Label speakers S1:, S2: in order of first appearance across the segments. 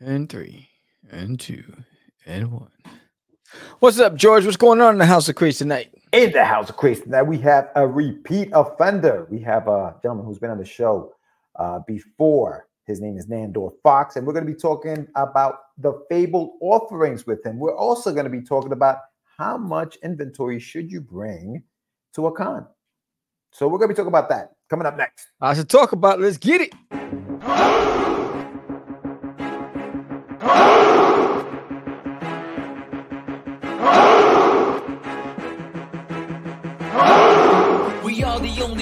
S1: and three, and two, and one. What's up, George? What's going on in the House of Craze tonight?
S2: In the House of Craze tonight, we have a repeat offender. We have a gentleman who's been on the show uh, before. His name is Nandor Fox, and we're going to be talking about the fabled offerings with him. We're also going to be talking about how much inventory should you bring to a con. So we're going to be talking about that coming up next.
S1: I should talk about. It. Let's get it.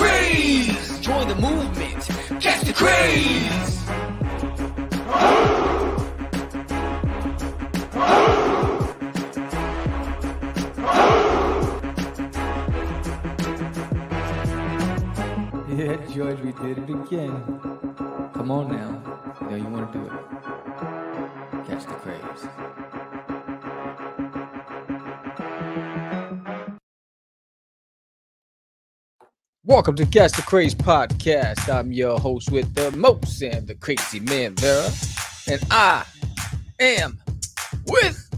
S3: craze. Join the movement, catch the craze.
S1: Yeah, George, we did it again. Come on now. Yeah, you want to do it. Catch the craze. Welcome to Catch the Craze podcast. I'm your host with the most and the crazy man, Vera. And I am with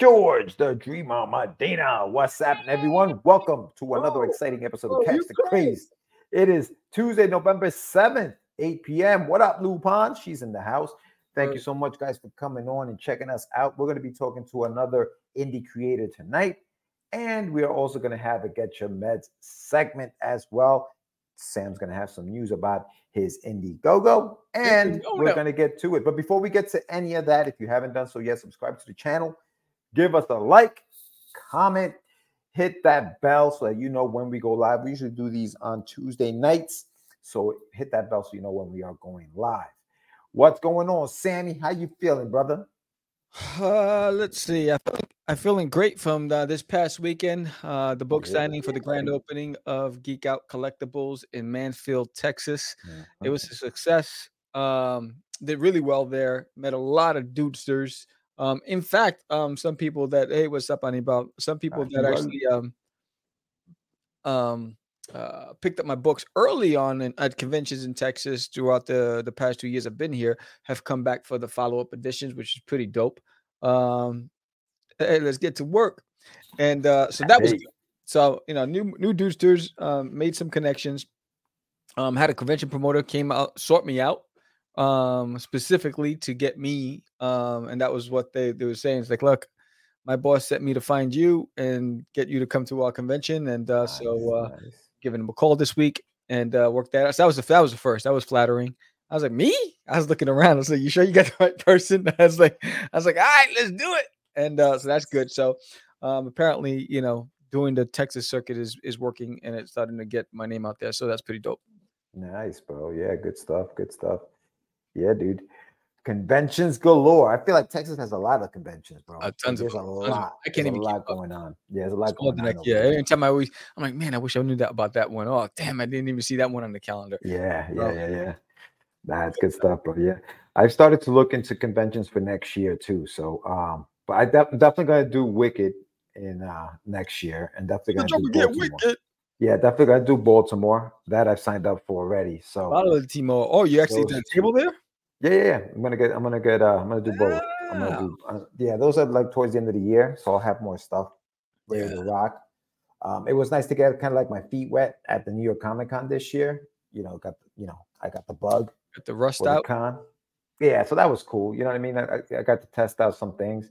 S2: George, the Dreamer Medina. What's happening, everyone? Welcome to another exciting episode of
S1: oh,
S2: Catch the. Craze. It is Tuesday, November 7th, 8 p.m. What up, Lou Pond? She's in the house. Thank you so much, guys, for coming on and checking us out. We're going to be talking to another indie creator tonight. And we are also going to have a Get Your Meds segment as well. Sam's going to have some news about his Indiegogo, and we're going to get to it. But before we get to any of that, if you haven't done so yet, subscribe to the channel, give us a like, comment, hit that bell so that you know when we go live. We usually do these on Tuesday nights, so hit that bell so you know when we are going live. What's going on, Sammy? How you feeling, brother?
S1: Uh, let's see. I feel, I'm feeling great from the, this past weekend. Uh, the book
S2: Yeah.
S1: signing for the grand opening of Geek Out Collectibles in Mansfield, Texas. It was a success. Um, did really well there. Met a lot of dudesters. Um, in fact, um, some people that hey, what's up, honey? About some people that actually um, um, uh, picked up my books early on in, at conventions in Texas throughout the the past two years I've been here. Have come back for the follow up editions, which is pretty dope. Um, hey, let's get to work. And uh, so that was
S2: Hey.
S1: so you know new new dudesters um, made some connections. Um, had a convention promoter came out sort me out um specifically to get me um and that was what they they were saying it's like look my boss sent me to find you and get you to come to our convention and uh so uh
S2: Nice, nice.
S1: Giving him a call this week and uh worked that out. So that was the that was the first. That was flattering. I was like me? I was looking around. I was like you sure you got the right person? I was like i was like all right let's do it. And uh so that's good. So um apparently you know doing the texas circuit is is working and it's starting to get my name out there. So that's pretty dope.
S2: Nice, bro. Yeah, good stuff. Good stuff. Yeah, dude. Conventions galore. I feel like Texas has a lot of conventions, bro.
S1: Uh, tons of
S2: a
S1: tons of-
S2: lot.
S1: I can't
S2: There's
S1: even
S2: a lot
S1: up.
S2: going on. Yeah, there's a lot
S1: It's
S2: going on.
S1: like, yeah.
S2: there.
S1: Anytime I always, I'm like, man, I wish I knew that about that one. Oh, damn, I didn't even see that one on the calendar.
S2: Yeah, yeah, yeah, yeah. That's good stuff, bro. Yeah, I've started to look into conventions for next year too. So, um, but I I'm definitely gonna do Wicked in uh next year, and definitely gonna do Baltimore.
S1: Wicked.
S2: Yeah, definitely gonna do Baltimore. That I've signed up for already. So,
S1: Follow the Timo. Oh, you actually
S2: Those
S1: did a table there?
S2: Yeah, yeah, yeah. I'm gonna get. I'm gonna get. Uh, I'm gonna do both. I'm gonna do. Uh, yeah, those are like towards the end of the year, so I'll have more stuff ready to rock. Um, it was nice to get kind of like my feet wet at the New York Comic Con this year. You know, got you know, I got the bug.
S1: Got the rust
S2: the
S1: out.
S2: con. Yeah, so that was cool. You know what I mean? I, I- got to test out some things.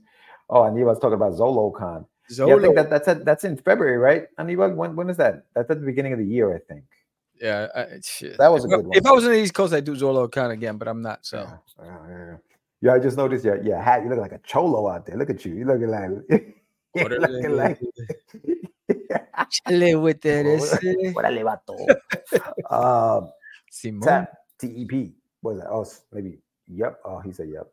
S2: Oh, Aniba was talking about ZoloCon. Yeah, I think that that's at, that's in February, right? Aniba, when when is that? That's at the beginning of the year, I think.
S1: Yeah, I, shit.
S2: That was a
S1: if, I-
S2: good
S1: If I was in the East Coast, I'd do ZoloCon again, but I'm not. So
S2: Yeah, yeah, yeah, yeah. Yeah, I just noticed your yeah hat. You look like a cholo out there. Look at you. You looking like you're looking like
S1: Chale with that.
S2: Órale, vato. um,
S1: Simón.
S2: tap TEP. What is that? Oh, maybe Yep. Oh, he said yep.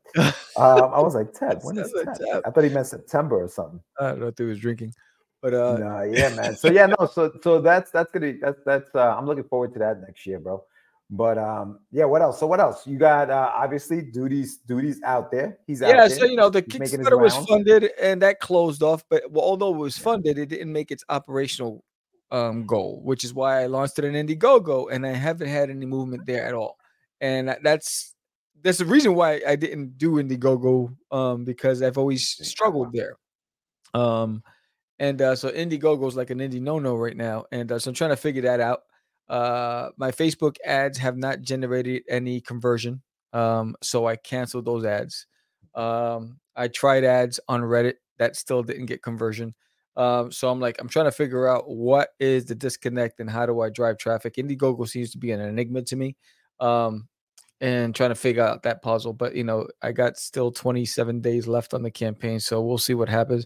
S2: um, I was like, Ted, when is
S1: Sounds
S2: Ted?
S1: Ted.
S2: I thought he meant September or something.
S1: I don't know if he was drinking, but uh,
S2: no, yeah, man. So yeah, no, so so that's that's gonna be that's that's uh I'm looking forward to that next year, bro. But um, yeah, what else? So what else? You got uh obviously Doodie's Doodie's out there. He's out
S1: yeah.
S2: there.
S1: So you know the
S2: He's
S1: Kickstarter was funded and that closed off, but well, although it was funded, it didn't make its operational um goal, which is why I launched it in Indiegogo, and I haven't had any movement there at all. And that's that's the reason why I didn't do Indiegogo, um, because I've always struggled there. Um, and uh, so Indiegogo is like an indie no no right now, and uh, so I'm trying to figure that out. Uh, my Facebook ads have not generated any conversion, um, so I canceled those ads. Um, I tried ads on Reddit that still didn't get conversion. Um, so I'm like, I'm trying to figure out what is the disconnect and how do I drive traffic. Indiegogo seems to be an enigma to me. Um, and trying to figure out that puzzle. But you know, I got still 27 days left on the campaign, so we'll see what happens.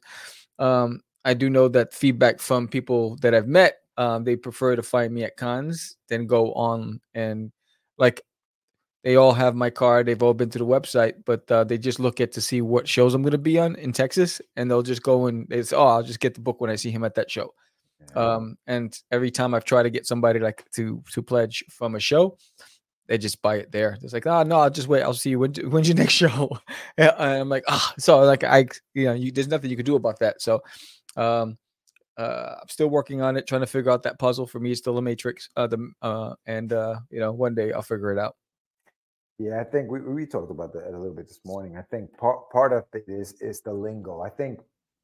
S1: Um, I do know that feedback from people that I've met, um, they prefer to find me at cons than go on and like they all have my card. They've all been to the website, but uh, they just look at to see what shows I'm going to be on in Texas, and they'll just go and they say, "Oh, I'll just get the book when I see him at that show."
S2: Yeah.
S1: Um, and every time I've tried to get somebody like to to pledge from a show, they just buy it there. It's like, oh no, I'll just wait. I'll see you. When, when's your next show? and I'm like, ah, so like I, you know, you, there's nothing you can do about that. So, um, uh, I'm still working on it, trying to figure out that puzzle. For me, it's still a matrix. Uh, the uh, and uh, you know, one day I'll figure it out.
S2: Yeah, I think we, we talked about that a little bit this morning. I think part part of it is is the lingo. I think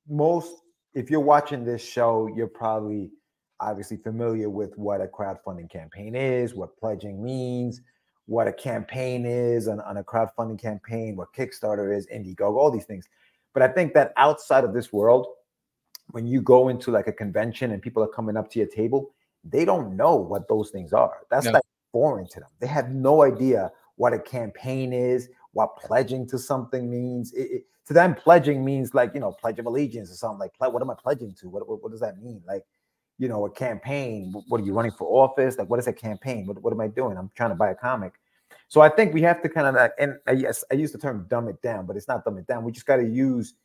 S2: most if you're watching this show, you're probably obviously familiar with what a crowdfunding campaign is, what pledging means, what a campaign is on, on a crowdfunding campaign, what Kickstarter is, Indiegogo, all these things. But I think that outside of this world, when you go into like a convention and people are coming up to your table, they don't know what those things are. That's
S1: No.
S2: like foreign to them. They have no idea what a campaign is, what pledging to something means. It, it- to them, pledging means like you know, pledge of allegiance or something like. What am I pledging to? What, what what does that mean? Like, you know, a campaign. What are you running for office? Like, what is a campaign? What what am I doing? I'm trying to buy a comic. So I think we have to kind of like, and I, yes, I use the term dumb it down, but it's not dumb it down. We just got to use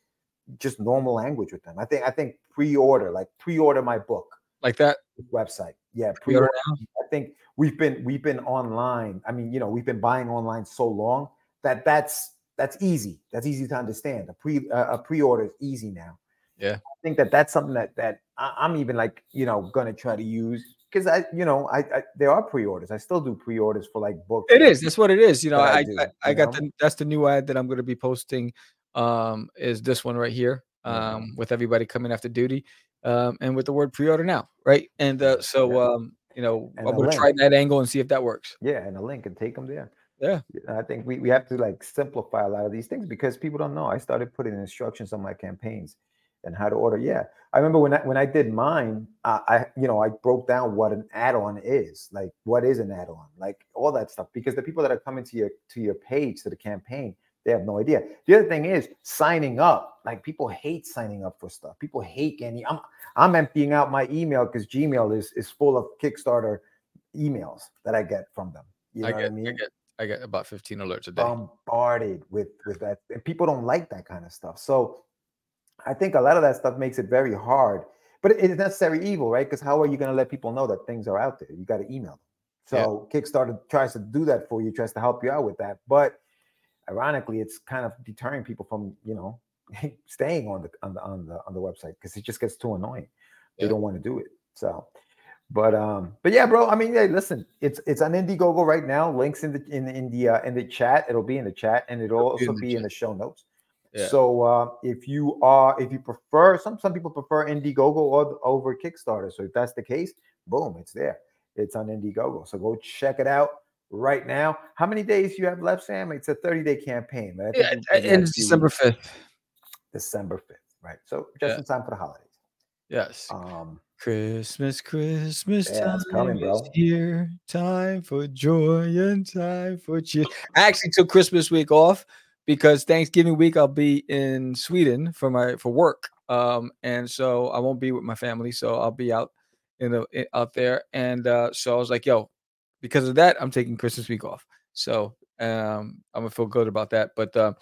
S2: just normal language with them. I think I think pre-order, like pre-order my book
S1: Like that.
S2: website. Yeah,
S1: Pre-order.
S2: I think we've been we've been online. I mean, you know, we've been buying online so long that that's that's easy. That's easy to understand. A pre uh, a pre-order is easy now.
S1: Yeah.
S2: I think that that's something that that I, I'm even like you know gonna try to use because I you know I, I there are pre-orders. I still do pre-orders for like books.
S1: It is. That's what it is. You know,
S2: I
S1: I
S2: do,
S1: I, I got
S2: know?
S1: the that's the new ad that I'm going to be posting. Um, is this one right here? Um, with everybody coming after Doodie, um, and with the word pre-order now, right? And uh, so, um, you know,
S2: And
S1: I'm going to try that angle and see if that works.
S2: Yeah, and a link and take them there.
S1: Yeah.
S2: I think we, we have to like simplify a lot of these things because people don't know. I started putting instructions on my campaigns and how to order. Yeah, I remember when I when I did mine, uh, I you know I broke down what an add-on is, like what is an add-on, like all that stuff. Because the people that are coming to your to your page to the campaign, they have no idea. The other thing is signing up. Like people hate signing up for stuff. People hate getting. I'm I'm emptying out my email because Gmail is is full of Kickstarter emails that I get from them. You know
S1: I
S2: what I mean?
S1: I get, I get about 15 alerts a day.
S2: bombarded with with that and people don't like that kind of stuff so i think a lot of that stuff makes it very hard but it- it's necessary evil right because how are you going to let people know that things are out there you got to email them
S1: Yeah.
S2: so kickstarter tries to do that for you tries to help you out with that but ironically it's kind of deterring people from you know staying on the on the on the on the website because it just gets too annoying they don't want to do it so but um, but yeah, bro. I mean, hey, listen, it's it's on Indiegogo right now. Links in the in the in the uh, in the chat. It'll be in the chat, and it'll
S1: It'll be in
S2: also
S1: the
S2: be in the show notes.
S1: Yeah.
S2: So uh, if you are if you prefer some some people prefer Indiegogo or, over Kickstarter. So if that's the case, boom, it's there. It's on Indiegogo. So go check it out right now. How many days you have left, Sam? It's a 30 day campaign. Right?
S1: Yeah,
S2: think
S1: it
S2: we- we had
S1: ends December 5th.
S2: December 5th. Right. So just
S1: Yeah.
S2: in time for the holidays.
S1: Yes.
S2: Um,
S1: Christmas, Christmas
S2: Yeah,
S1: time
S2: coming,
S1: is here. Time for joy and time for cheer. I actually took Christmas week off because Thanksgiving week I'll be in Sweden for my for work. Um, and so I won't be with my family, so I'll be out in the i- out there. And uh, so I was like, yo, because of that, I'm taking Christmas week off. So Um, I'm gonna feel good about that. But uh,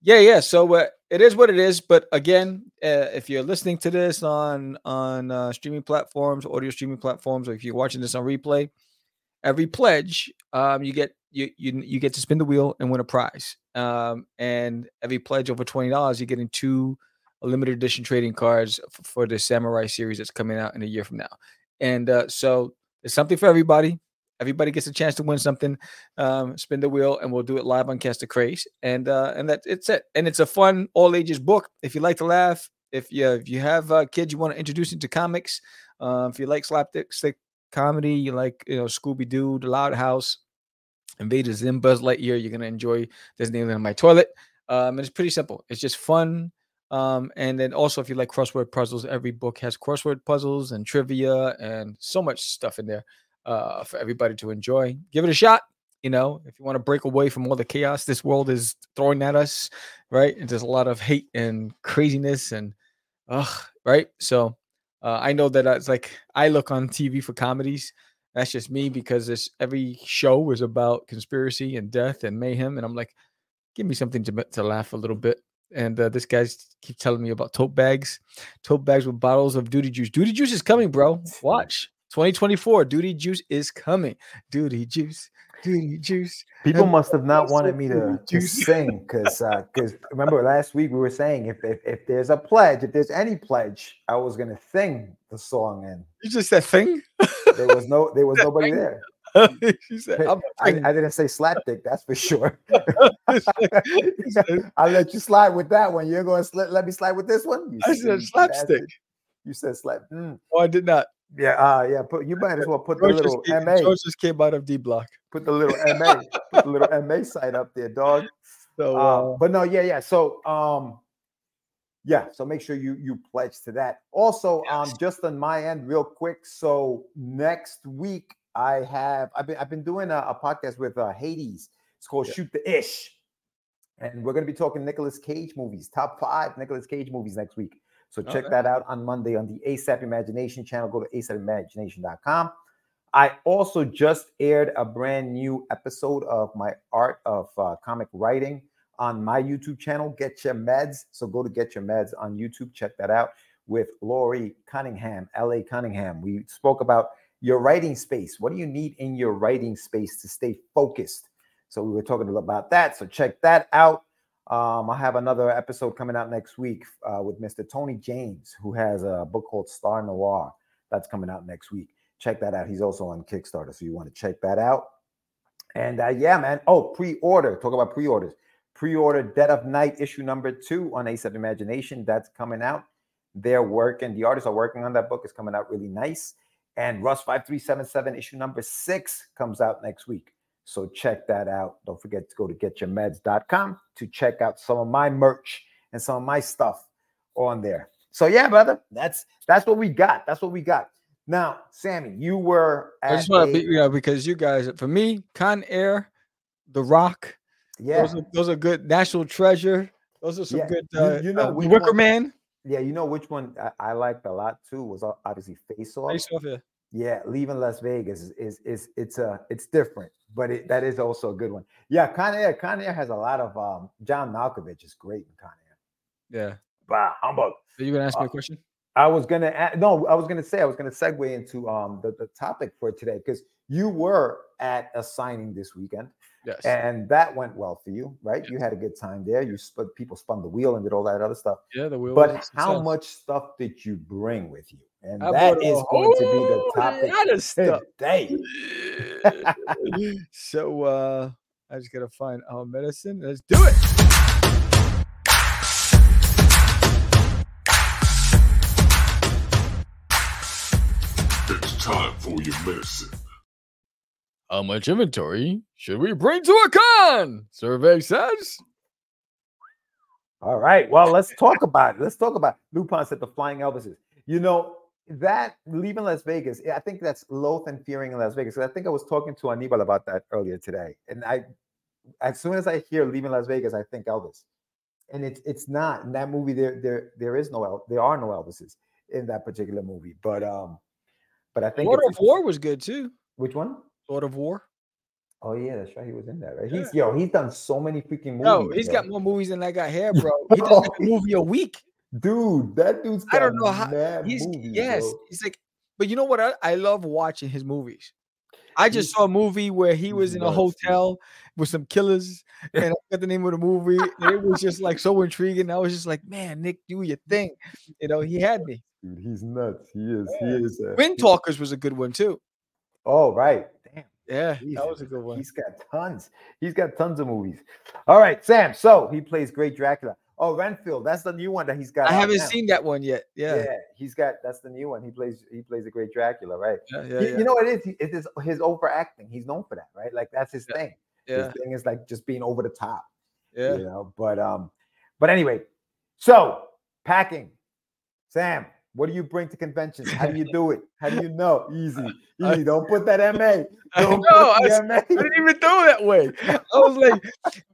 S1: yeah, yeah. So uh, it is what it is. But again, uh, if you're listening to this on on uh, streaming platforms, audio streaming platforms, or if you're watching this on replay, every pledge, um, you get you you you get to spin the wheel and win a prize. Um, and every pledge over twenty dollars, you're getting two limited edition trading cards f- for the Samurai series that's coming out in a year from now. And uh, so there's something for everybody. Everybody gets a chance to win something. Um, spin the wheel, and we'll do it live on Catch the Craze. And uh, and that it's it. And it's a fun all ages book. If you like to laugh, if you if you have uh, kids you want to introduce into comics, uh, if you like slapstick comedy, you like you know Scooby Doo, The Loud House, Invader Zim, Buzz Lightyear, you're gonna enjoy Disney in my toilet. Um, and it's pretty simple. It's just fun. Um, and then also if you like crossword puzzles, every book has crossword puzzles and trivia and so much stuff in there uh, for everybody to enjoy. Give it a shot. You know, if you want to break away from all the chaos this world is throwing at us, right? And there's a lot of hate and craziness and ugh, right? So uh, I know that it's like I look on TV for comedies. That's just me because this every show is about conspiracy and death and mayhem, and I'm like, give me something to to laugh a little bit. And uh, this guy's keep telling me about tote bags, tote bags with bottles of Doodie juice. Doodie juice is coming, bro. Watch 2024. Doodie juice is coming. Doodie juice. Doodie juice.
S2: People must have not wanted me to, to sing because because remember last week we were saying if, if if there's a pledge, if there's any pledge, I was gonna sing the song and
S1: You just said thing.
S2: there was no there was nobody there.
S1: she said,
S2: I. I didn't say slapdick, that's for sure. I'll let you slide with that one. You're going to let me slide with this one. You
S1: I said slapstick.
S2: You said slap. mm.
S1: Oh, I did not.
S2: Yeah, uh, yeah. Put you might as well put the little
S1: came,
S2: MA,
S1: George just came out of D block.
S2: put the little MA, put the little MA side up there, dog.
S1: So,
S2: Uh,
S1: uh,
S2: but no, yeah, yeah. So um yeah, so make sure you you pledge to that. Also, um, just on my end, real quick. So next week I have I've been I've been doing a, a podcast with uh Hades. It's called
S1: Yeah.
S2: Shoot the Ish. And we're gonna be talking Nicolas Cage movies, top five Nicolas Cage movies next week. So check that out on Monday on the ASAP Imagination channel. Go to asapimagination.com. I also just aired a brand new episode of my art of uh, comic writing on my YouTube channel, Get Your Meds. So go to Get Your Meds on YouTube, check that out with Lori Cunningham, LA Cunningham. We spoke about your writing space. What do you need in your writing space to stay focused? So we were talking about that. So check that out. Um, I have another episode coming out next week uh, with Mr. Tony James, who has a book called Star Noir that's coming out next week. Check that out. He's also on Kickstarter, so you want to check that out. And uh, yeah, man. Oh, pre-order. Talk about pre-orders. Pre-order Dead of Night issue number two on ASAP Imagination. That's coming out. They're working. The artists are working on that book. It's coming out really nice. And Russ five three seven seven issue number six comes out next week. So check that out. Don't forget to go to getyourmeds.com to check out some of my merch and some of my stuff on there. So yeah, brother, that's that's what we got. That's what we got. Now, Sammy, you were
S1: I just want to be, you know, because you guys, for me, Con Air, The Rock,
S2: yeah,
S1: those, are, those are good. National Treasure, those are some
S2: Yeah,
S1: good.
S2: you-
S1: Uh,
S2: you know
S1: uh,
S2: which
S1: Wicker
S2: one-
S1: Man.
S2: yeah. You know which one I, I liked a lot too was obviously Face Off.
S1: Face off, yeah.
S2: Yeah, leaving Las Vegas is is, is it's a it's different, but it, that is also a good one. Yeah, Con Air, Con Air has a lot of um John Malkovich is great in Con Air.
S1: Yeah.
S2: Bah, humbug.
S1: Are you gonna ask me
S2: Uh,
S1: a question?
S2: I was gonna add, no, I was gonna say I was gonna segue into um the, the topic for today because you were at a signing this weekend
S1: Yes.
S2: and that went well for you, right? You had a good time there. You spun people spun the wheel and did all that other stuff.
S1: yeah, the wheel.
S2: But how
S1: success.
S2: much stuff did you bring with you? And
S1: I
S2: that
S1: brought a
S2: is going to be the topic
S1: lot of stuff.
S2: today.
S1: so uh I just gotta find our medicine. Let's do it.
S4: It's time for your medicine.
S1: How much inventory should we bring to a con? Survey says.
S2: All right. Well, let's talk about it. Let's talk about Lupin said the flying Elvises. You know, that leaving Las Vegas, I think that's loath and fearing in Las Vegas. I think I was talking to Anibal about that earlier today. And I as soon as I hear leaving Las Vegas, I think Elvis. And it's it's not in that movie. There there there is no El, there are no Elvises in that particular movie. But um, but I think
S1: Lord of War was good too.
S2: Which one?
S1: Lord of War.
S2: Oh yeah, that's right. He was in that, right? He's yo, he's done so many freaking movies.
S1: No, he's
S2: yo.
S1: got more movies than I got hair, bro. He does like a movie a week.
S2: dude. That dude's
S1: I don't know how he's
S2: movies,
S1: yes.
S2: yo.
S1: He's like, but you know what? I, I love watching his movies. I just
S2: He's-
S1: saw a movie where he was in a hotel with some killers, and I forgot the name of the movie. it was just like so intriguing. I was just like, man, Nick, do your thing. You know, he had me.
S2: Dude, he's nuts. He is. He is. A,
S1: Wind Talkers was a good one too.
S2: Oh right.
S1: Yeah,
S2: Jesus,
S1: that was a good one.
S2: He's got tons. He's got tons of movies. All right, Sam. So he plays Great Dracula. Oh, Renfield. That's the new one that he's got.
S1: I haven't
S2: now.
S1: seen that one yet.
S2: Yeah.
S1: Yeah,
S2: he's got. That's the new one. He plays. He plays a Great Dracula, right?
S1: yeah, yeah.
S2: You-
S1: yeah,
S2: You know what it is? It is his overacting. He's known for that, right? Like that's his
S1: Yeah.
S2: thing.
S1: yeah,
S2: His thing is like just being over the top.
S1: yeah.
S2: You know. But um. But anyway, so packing. Sam, what do you bring to conventions? How do you do it? How do you know? Easy, easy. Don't put that MA.
S1: I
S2: Don't
S1: know,
S2: put
S1: I
S2: MA.
S1: I didn't even know that way. I was like,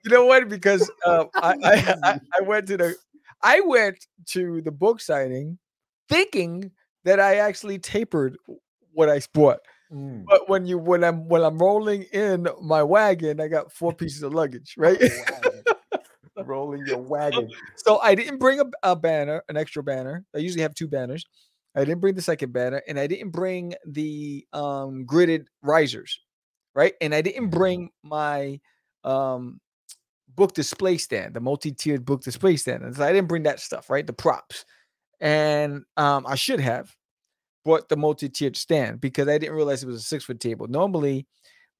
S1: you know what? Because uh, I, I, I I went to the I went to the book signing thinking that I actually tapered what I bought.
S2: Mm.
S1: But when you when I'm when I'm rolling in my wagon, I got four pieces of luggage, right?
S2: Wagon. Rolling your wagon.
S1: so I didn't bring a, a banner, an extra banner. I usually have two banners. I didn't bring the second banner, and I didn't bring the um gridded risers, right? And I didn't bring my um book display stand, the multi-tiered book display stand. And so I didn't bring that stuff, right? The props. And um I should have brought the multi-tiered stand because I didn't realize it was a six foot table. Normally,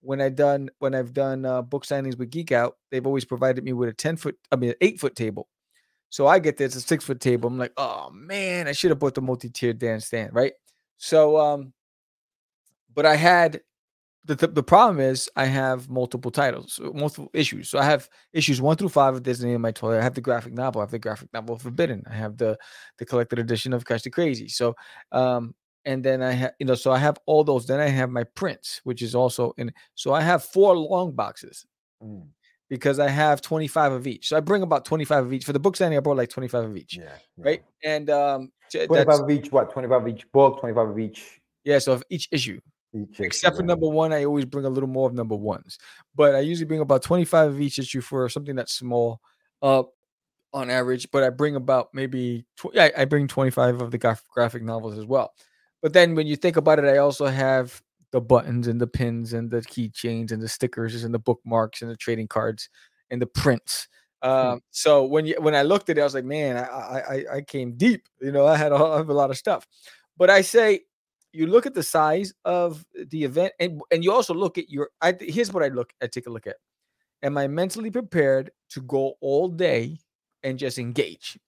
S1: when I done when I've done uh, book signings with Geek Out, they've always provided me with a ten foot, I mean, an eight foot table. So I get this a six foot table. I'm like, oh man, I should have bought the multi-tiered dance stand, right? So, um, but I had the, the the problem is I have multiple titles, multiple issues. So I have issues one through five of Disney in my toilet. I have the graphic novel. I have the graphic novel Forbidden. I have the the collected edition of Catch the Crazy. So, um, and then I have you know, so I have all those. Then I have my prints, which is also in. So I have four long boxes
S2: Mm.
S1: because I have 25 of each. So I bring about 25 of each. For the book signing, I brought like 25 of each.
S2: Yeah. yeah.
S1: Right. And um
S2: 25 of each, what? 25 of each book, 25 of each.
S1: yeah, so of each issue.
S2: each
S1: Except for
S2: issue,
S1: number one, I always bring a little more of number ones. But I usually bring about 25 of each issue for something that's small uh on average. But I bring about maybe tw- yeah, I bring 25 of the graph- graphic novels as well. But then when you think about it, I also have the buttons and the pins and the keychains and the stickers and the bookmarks and the trading cards and the prints. Um, so when you when I looked at it, I was like, man, I I I- I came deep. You know, I had a, I have a lot of stuff. But I say, you look at the size of the event, and and you also look at your. I here's what I look. I take a look at. Am I mentally prepared to go all day and just engage?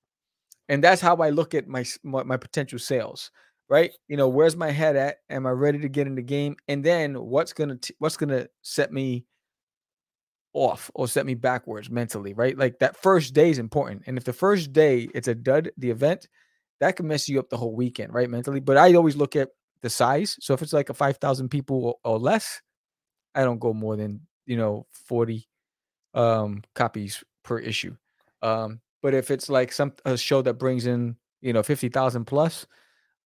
S1: And that's how I look at my my, my potential sales. Right? You know, where's my head at? Am I ready to get in the game? And then what's gonna t- what's gonna set me off or set me backwards mentally, right? Like that first day is important. And if the first day it's a dud, the event, that can mess you up the whole weekend, right? Mentally. But I always look at the size. So if it's like a 5,000 people or, or less, I don't go more than, you know, 40 um copies per issue. Um, but if it's like some a show that brings in, you know, 50,000 plus,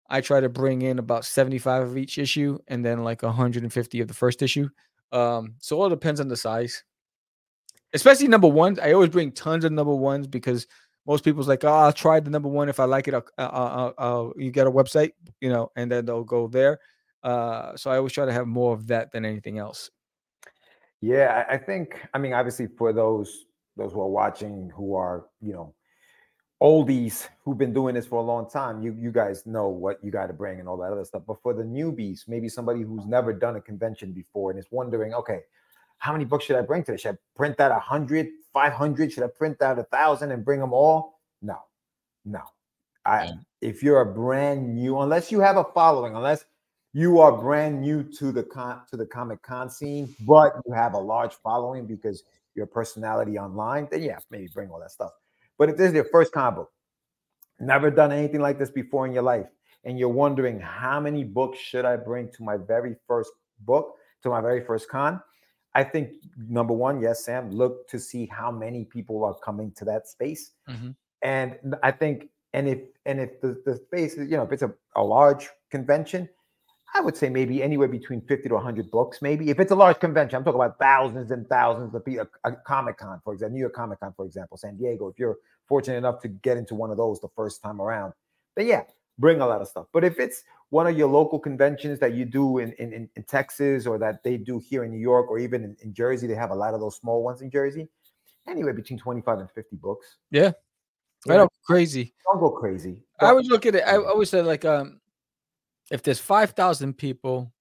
S1: I try to bring in about 75 of each issue and then like 150 of the first issue. Um, so it all depends on the size especially number ones. I always bring tons of number ones because most people's like, oh, I'll try the number one. If I like it, I'll, I'll, I'll, you get a website, you know, and then they'll go there. Uh, so I always try to have more of that than anything else.
S2: Yeah, I think. I mean, obviously, for those those who are watching, who are you know oldies who've been doing this for a long time, you you guys know what you got to bring and all that other stuff. But for the newbies, maybe somebody who's never done a convention before and is wondering, okay, how many books should I bring today? Should I print out 100, 500? Should I print out a thousand and bring them all? No, no. I if you're a brand new, unless you have a following, unless you are brand new to the con to the comic con scene, but you have a large following because your personality online, then yeah, maybe bring all that stuff. But if this is your first comic book, never done anything like this before in your life, and you're wondering how many books should I bring to my very first book, to my very first con, I think number one, yes, Sam, look to see how many people are coming to that space.
S1: Mhm.
S2: And I think, and if and if the, the space is, you know, if it's a, a large convention, I would say maybe anywhere between 50 to 100 books, maybe. If it's a large convention, I'm talking about thousands and thousands of people. A, Comic Con, for example, New York Comic Con, for example, San Diego. If you're fortunate enough to get into one of those the first time around, then yeah, bring a lot of stuff. But if it's one of your local conventions that you do in, in, in Texas or that they do here in New York or even in, in Jersey, they have a lot of those small ones in Jersey, anywhere between 25 and 50 books.
S1: Yeah. I know, crazy.
S2: Don't go crazy.
S1: I would look at it. I always said like um if there's 5,000 people,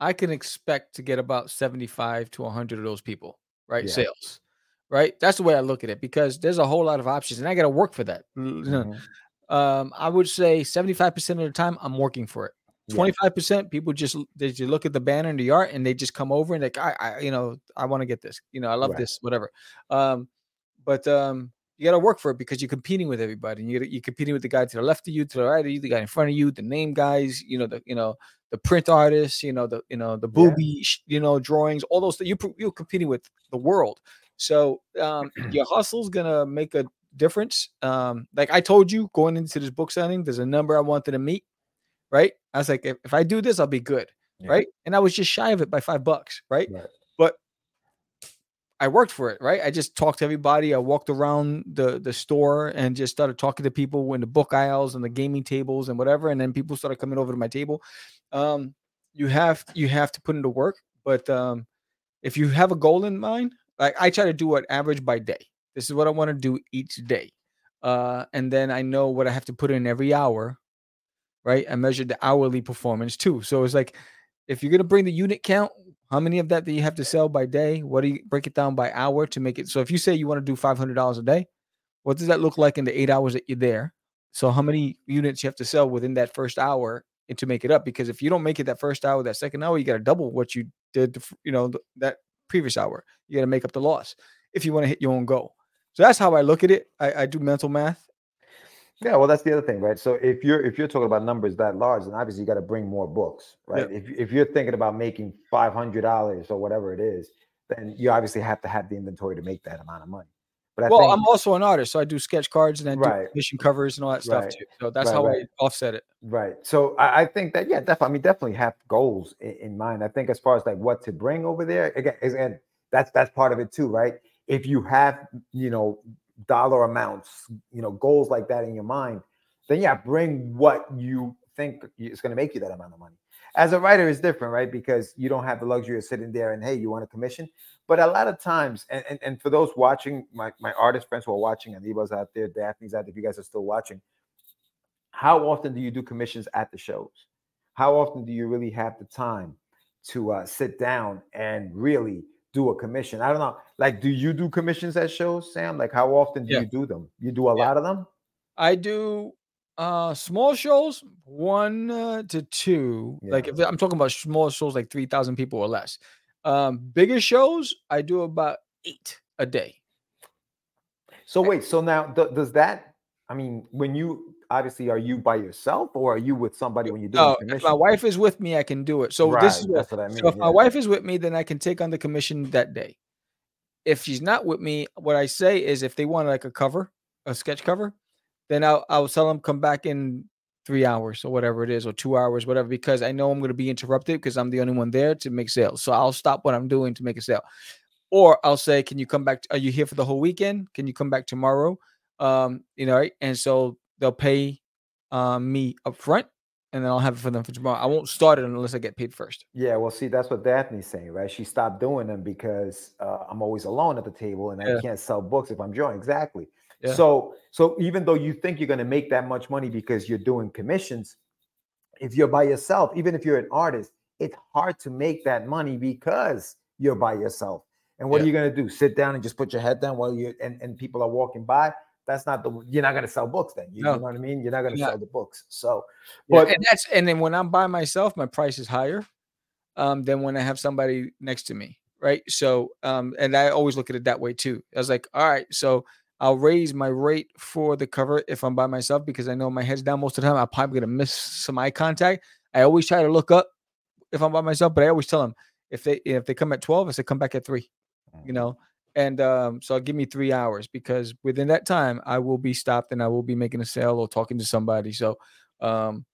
S1: I can expect to get about 75 to 100 of those people, right? Yeah. Sales, right? That's the way I look at it because there's a whole lot of options and I got to work for that. Mm-hmm. Um, I would say 75% of the time I'm working for it. 25% people just they just look at the banner in the art and they just come over and like I, I you know I want to get this you know I love right. this whatever um but um you got to work for it because you're competing with everybody. And you're, you're competing with the guy to the left of you, to the right of you, the guy in front of you, the name guys, you know, the you know the print artists, you know the you know the booby, yeah. you know drawings, all those. You you're competing with the world. So um, your hustle's gonna make a difference. Um, like I told you, going into this book signing, there's a number I wanted to meet. Right? I was like, if, if I do this, I'll be good. Yeah. Right? And I was just shy of it by five bucks. Right? right. I worked for it, right? I just talked to everybody. I walked around the the store and just started talking to people in the book aisles and the gaming tables and whatever. And then people started coming over to my table. Um, you have you have to put into work, but um, if you have a goal in mind, like I try to do what average by day. This is what I want to do each day, uh, and then I know what I have to put in every hour, right? I measure the hourly performance too. So it's like if you're gonna bring the unit count, how many of that do you have to sell by day? What do you break it down by hour to make it? So if you say you want to do five hundred dollars a day, what does that look like in the eight hours that you're there? So how many units you have to sell within that first hour and to make it up? Because if you don't make it that first hour, that second hour, you got to double what you did. You know that previous hour. You got to make up the loss if you want to hit your own goal. So that's how I look at it. I, I do mental math
S2: yeah, well, that's the other thing, right? So if you're if you're talking about numbers that large, then obviously you got to bring more books, right? If if you're thinking about making five hundred dollars or whatever it is, then you obviously have to have the inventory to make that amount of money.
S1: But I well, think, I'm also an artist, so I do sketch cards and I right. do mission covers and all that stuff right. too. So that's right, how I offset it.
S2: Right. So I, I, think that yeah, definitely. I mean, definitely have goals in, in, mind. I think as far as like what to bring over there, again, again, that's that's part of it too, right? If you have you know dollar amounts, you know, goals like that in your mind, then yeah, bring what you think is going to make you that amount of money. As a writer, is different, right? Because you don't have the luxury of sitting there and hey, you want a commission. But a lot of times, and, and, and for those watching, my, my artist friends who are watching, and Aniba's out there, Daphne's out there, if you guys are still watching, how often do you do commissions at the shows? How often do you really have the time to uh, sit down and really do a commission. I don't know. Like, do you do commissions at shows, Sam? Like, how often do yeah. you do them? You do a yeah. lot of them?
S1: I do uh small shows, one uh, to two. Yeah. Like if I'm talking about small shows like 3,000 people or less. Um bigger shows, I do about 8 a day.
S2: So wait, so now th- does that I mean, when you obviously are you by yourself or are you with somebody when you do
S1: no, if my wife is with me i can do it. So right, this is what, what I mean. so if yeah. my wife is with me then i can take on the commission that day. If she's not with me what i say is if they want like a cover a sketch cover then i'll, I'll tell them come back in three hours or whatever it is or two hours whatever because i know i'm going to be interrupted because i'm the only one there to make sales. So i'll stop what i'm doing to make a sale. Or i'll say can you come back are you here for the whole weekend? Can you come back tomorrow? Um you know and so they'll pay um, me up front and then I'll have it for them for tomorrow. I won't start it unless I get paid first.
S2: Yeah, well, see, that's what Daphne's saying, right? She stopped doing them because uh, I'm always alone at the table and yeah. I can't sell books if I'm drawing. Exactly. Yeah. So, so even though you think you're going to make that much money because you're doing commissions, if you're by yourself, even if you're an artist, it's hard to make that money because you're by yourself. And what yeah. are you going to do? Sit down and just put your head down while you and, and people are walking by? That's not the you're not going to sell books then you, no. you, know what i mean you're not going to yeah. sell the books so
S1: but yeah, and that's and then when i'm by myself my price is higher um than when i have somebody next to me right so um and i always look at it that way too i was like all right so i'll raise my rate for the cover if i'm by myself because i know my head's down most of the time i'm probably going to miss some eye contact i always try to look up if i'm by myself but i always tell them if they if they come at 12 i say come back at 3 you mm-hmm. know and um, so give me three hours because within that time I will be stopped and I will be making a sale or talking to somebody. So, um,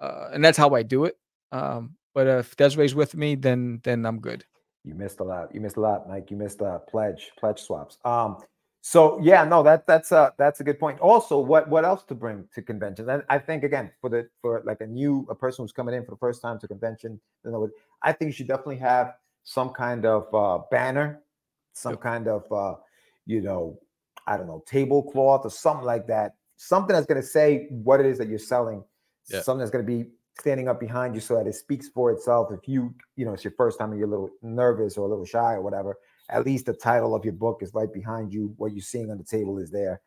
S1: uh, and that's how I do it. Um, but if Desiree's with me, then then I'm good.
S2: You missed a lot. You missed a lot, Mike. You missed a pledge, pledge swaps. Um, so yeah, no, that that's a that's a good point. Also, what what else to bring to conventions? And I think again for the for like a new a person who's coming in for the first time to convention, you know, I think you should definitely have some kind of uh, banner, some
S1: Yep.
S2: kind of uh, you know, I don't know, tablecloth or something like that. Something that's going to say what it is that you're selling.
S1: Yeah.
S2: Something that's going to be standing up behind you so that it speaks for itself. If you, you know, it's your first time and you're a little nervous or a little shy or whatever, at least the title of your book is right behind you. What you're seeing on the table is there.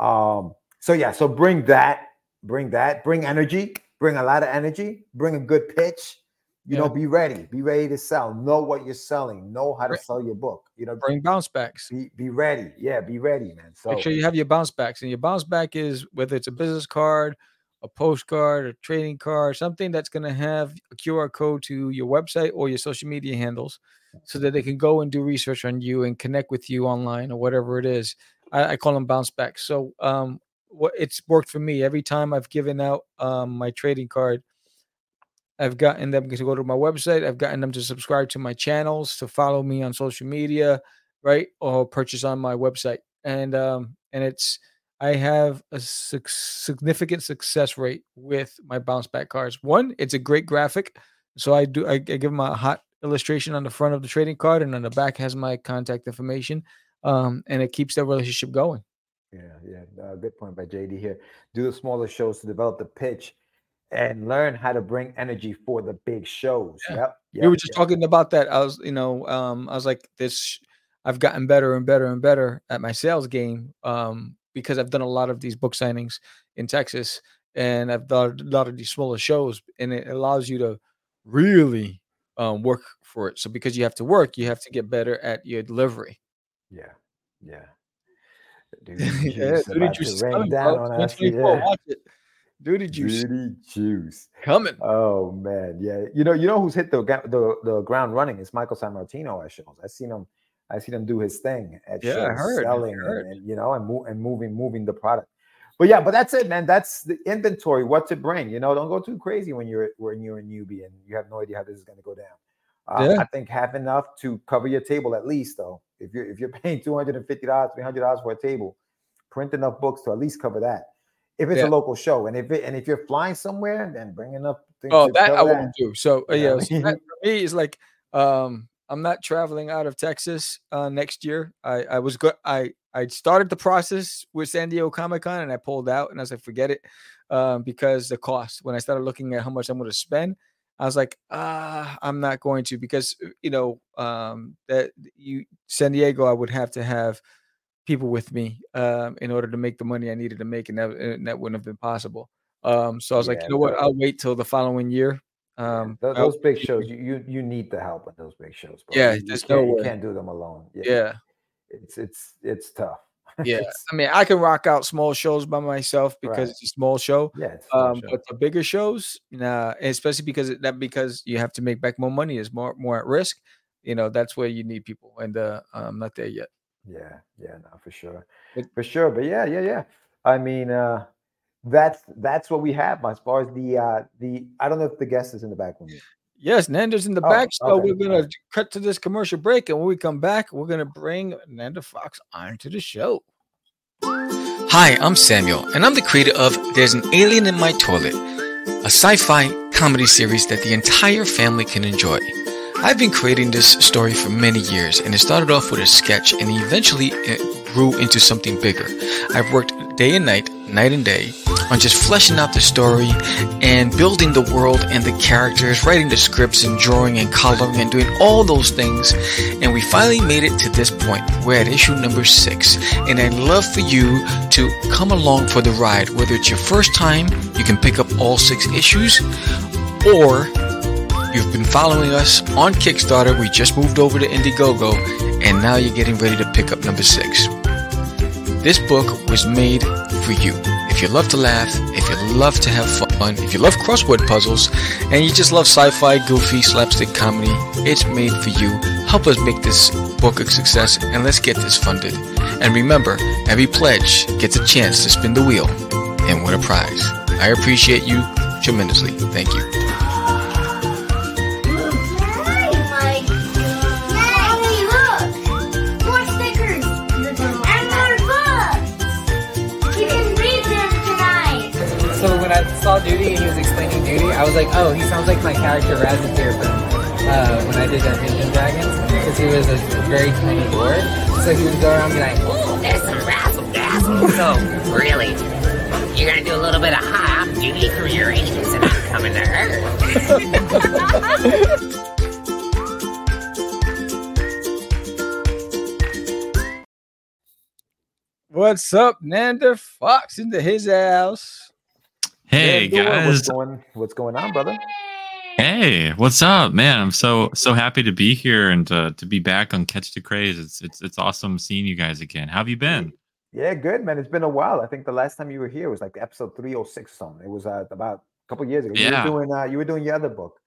S2: Um, so yeah, so bring that, bring that, bring energy, bring a lot of energy, bring a good pitch. You know, be ready, be ready to sell. Know what you're selling. Know how to sell your book. You know,
S1: Bring bounce backs.
S2: be be ready. Yeah, be ready, man. So
S1: Make sure you have your bounce backs, and your bounce back is whether it's a business card, a postcard, a trading card, something that's going to have a QR code to your website or your social media handles, so that they can go and do research on you and connect with you online or whatever it is. I, I call them bounce backs. So, um, what it's worked for me every time I've given out um, my trading card. I've gotten them to go to my website. I've gotten them to subscribe to my channels, to follow me on social media, right, or purchase on my website. And um, and it's I have a suc significant success rate with my bounce back cards. One, it's a great graphic, so I do I, I give them a hot illustration on the front of the trading card, and on the back has my contact information, um, and it keeps that relationship going.
S2: Yeah, yeah. Uh, good point by JD here. Do the smaller shows to develop the pitch and learn how to bring energy for the big shows.
S1: Yeah.
S2: Yep.
S1: we were just
S2: yep.
S1: talking about that. I was, you know, um, I was like, this. I've gotten better and better and better at my sales game um, because I've done a lot of these book signings in Texas, and I've done a lot of these smaller shows, and it allows you to really um, work for it. So because you have to work, you have to get better at your delivery.
S2: Yeah, yeah. Dude,
S1: yeah, Doodie Juice is coming, bro. 2024, Watch it. Doodie Juice
S2: Doodie juice.
S1: coming.
S2: Oh man, yeah. You know, you know who's hit the the, the ground running is Michael San Martino at shows. I seen him. I seen him do his thing at
S1: Yeah,
S2: shows,
S1: heard,
S2: selling. And, and, you know and move and moving moving the product. But yeah, but that's it, man. That's the inventory. What to bring. You know, don't go too crazy when you're when you're a newbie and you have no idea how this is going to go down. Uh,
S1: Yeah.
S2: I think have enough to cover your table at least, though. If you're if you're paying two hundred and fifty dollars, three hundred dollars for a table, print enough books to at least cover that. If it's
S1: Yeah.
S2: a local show, and if it, and if you're flying somewhere, then bring enough. things
S1: Oh, that I won't do. So uh, yeah,
S2: I
S1: so that for me is like um I'm not traveling out of Texas uh next year. I I was good. I I started the process with San Diego Comic Con and I pulled out and I was like, forget it, um, because the cost. When I started looking at how much I'm going to spend, I was like, ah, I'm not going to because uh, you know um that you San Diego, I would have to have people with me um in order to make the money I needed to make, and that and that wouldn't have been possible. Um, so I was like, you know what? I'll wait till the following year. Um,
S2: tho-
S1: I'll-
S2: those big shows, you, you need the help at those big shows, bro.
S1: Yeah,
S2: you, you
S1: no
S2: can't, you can't do them alone.
S1: yeah,
S2: it's it's it's tough.
S1: yeah.
S2: It's-
S1: I mean, I can rock out small shows by myself because
S2: Right.
S1: it's a small show.
S2: yeah, small
S1: Um,
S2: show.
S1: but the bigger shows, nah, especially because it- that because you have to make back more money is more more at risk. You know, that's where you need people, and uh, I'm not there yet.
S2: Yeah, yeah, no, for sure, for sure. But yeah, yeah, yeah. I mean, uh, that's that's what we have as far as the uh the. I don't know if the guest is in the back with me.
S1: Yes, Nandor's in the
S2: Oh,
S1: back, so
S2: okay,
S1: we're gonna
S2: alright.
S1: cut to this commercial break, and when we come back, we're gonna bring Nandor Fox onto the show. Hi, I'm Samuel, and I'm the creator of There's an Alien in My Toilet, a sci fi comedy series that the entire family can enjoy. I've been creating this story for many years, and it started off with a sketch and eventually it grew into something bigger. I've worked day and night, night and day, on just fleshing out the story and building the world and the characters, writing the scripts and drawing and coloring and doing all those things. And we finally made it to this point. We're at issue number six. And I'd love for you to come along for the ride. Whether it's your first time, you can pick up all six issues, or you've been following us on Kickstarter. We just moved over to Indiegogo, and now you're getting ready to pick up number six. This book was made for you. If you love to laugh, if you love to have fun, if you love crossword puzzles, and you just love sci fi, goofy, slapstick comedy, it's made for you. Help us make this book a success, and let's get this funded. And remember, every pledge gets a chance to spin the wheel and win a prize. I appreciate you tremendously. Thank you.
S5: Doodie and he was explaining Doodie, I was like, oh, he sounds like my character Razzateer from uh, when I did Dungeons and Dragons because he was a very tiny dwarf. So he would go around and be like,
S6: Ooh, there's some razzle dazzle. So, really, you're gonna do a little bit of hop duty for your ages and I'm coming to Earth.
S1: What's up, Nandor Fox into his house?
S7: Hey
S2: Nandor,
S7: guys.
S2: what's going what's going on, brother?
S7: Hey, what's up, man? I'm so so happy to be here and to, to be back on Catch the Craze. It's it's it's awesome seeing you guys again. How have you been?
S2: Yeah, good man. It's been a while. I think the last time you were here was like episode 306 or something. It was uh, about a couple years ago.
S7: Yeah.
S2: You were doing uh, you were doing your other book.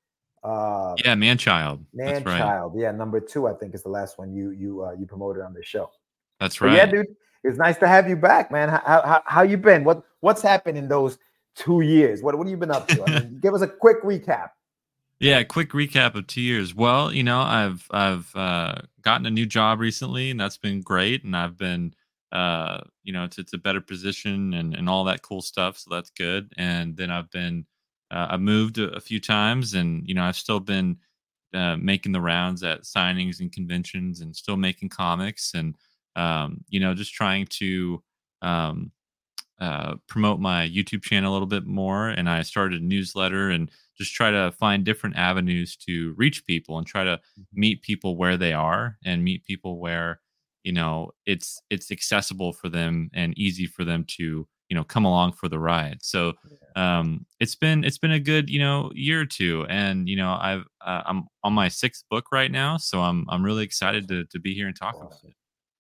S2: Uh
S7: Yeah, man child.
S2: Man
S7: That's right.
S2: Child. Yeah, number two, I think is the last one you you uh, you promoted on the show.
S7: That's
S2: But
S7: right.
S2: yeah, dude, it's nice to have you back, man. How, how, how you been? What what's happened in those two years? What what have you been up to? I mean, give us a quick recap.
S7: Yeah, quick recap of two years. Well, you know, I've I've uh, gotten a new job recently, and that's been great. And I've been, uh, you know, it's, it's a better position and and all that cool stuff. So that's good. And then I've been, uh, I've moved a, a few times, and you know, I've still been uh, making the rounds at signings and conventions, and still making comics, and um, you know, just trying to. Um, uh, promote my YouTube channel a little bit more, and I started a newsletter and just try to find different avenues to reach people and try to meet people where they are and meet people where you know it's it's accessible for them and easy for them to you know come along for the ride. So um, it's been it's been a good you know year or two, and you know I've uh, I'm on my sixth book right now, so I'm I'm really excited to to be here and talk about it.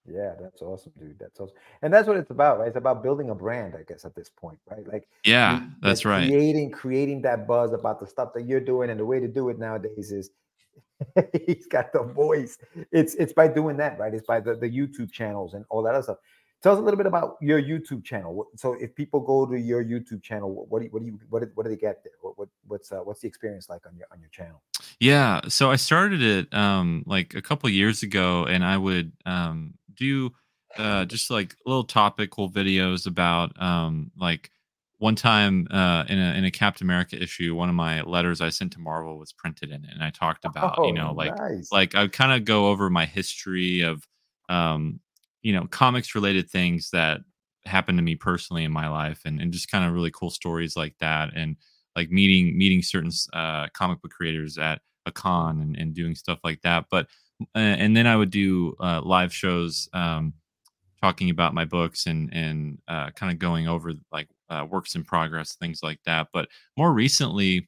S2: Yeah, that's awesome, dude. That's awesome. And that's what it's about, right? It's about building a brand, I guess, at this point, right? Like
S7: Yeah,
S2: you-
S7: that's
S2: like
S7: right.
S2: Creating, creating that buzz about the stuff that you're doing, and the way to do it nowadays is he's got the voice. It's it's by doing that, right? It's by the, the YouTube channels and all that other stuff. Tell us a little bit about your YouTube channel. So if people go to your YouTube channel, what- do you, what do you what do, what do they get there? What, what what's uh, what's the experience like on your on your channel?
S7: Yeah, so I started it um like a couple years ago and I would um do uh just like little topical videos about um like one time uh in a in a Captain America issue one of my letters I sent to Marvel was printed in it and I talked about you know
S2: Oh,
S7: like
S2: nice.
S7: like I would kind of go over my history of um you know comics related things that happened to me personally in my life and, and just kind of really cool stories like that and like meeting meeting certain uh comic book creators at a con and, and doing stuff like that but and then i would do uh live shows um talking about my books and and uh kind of going over like uh, works in progress things like that but more recently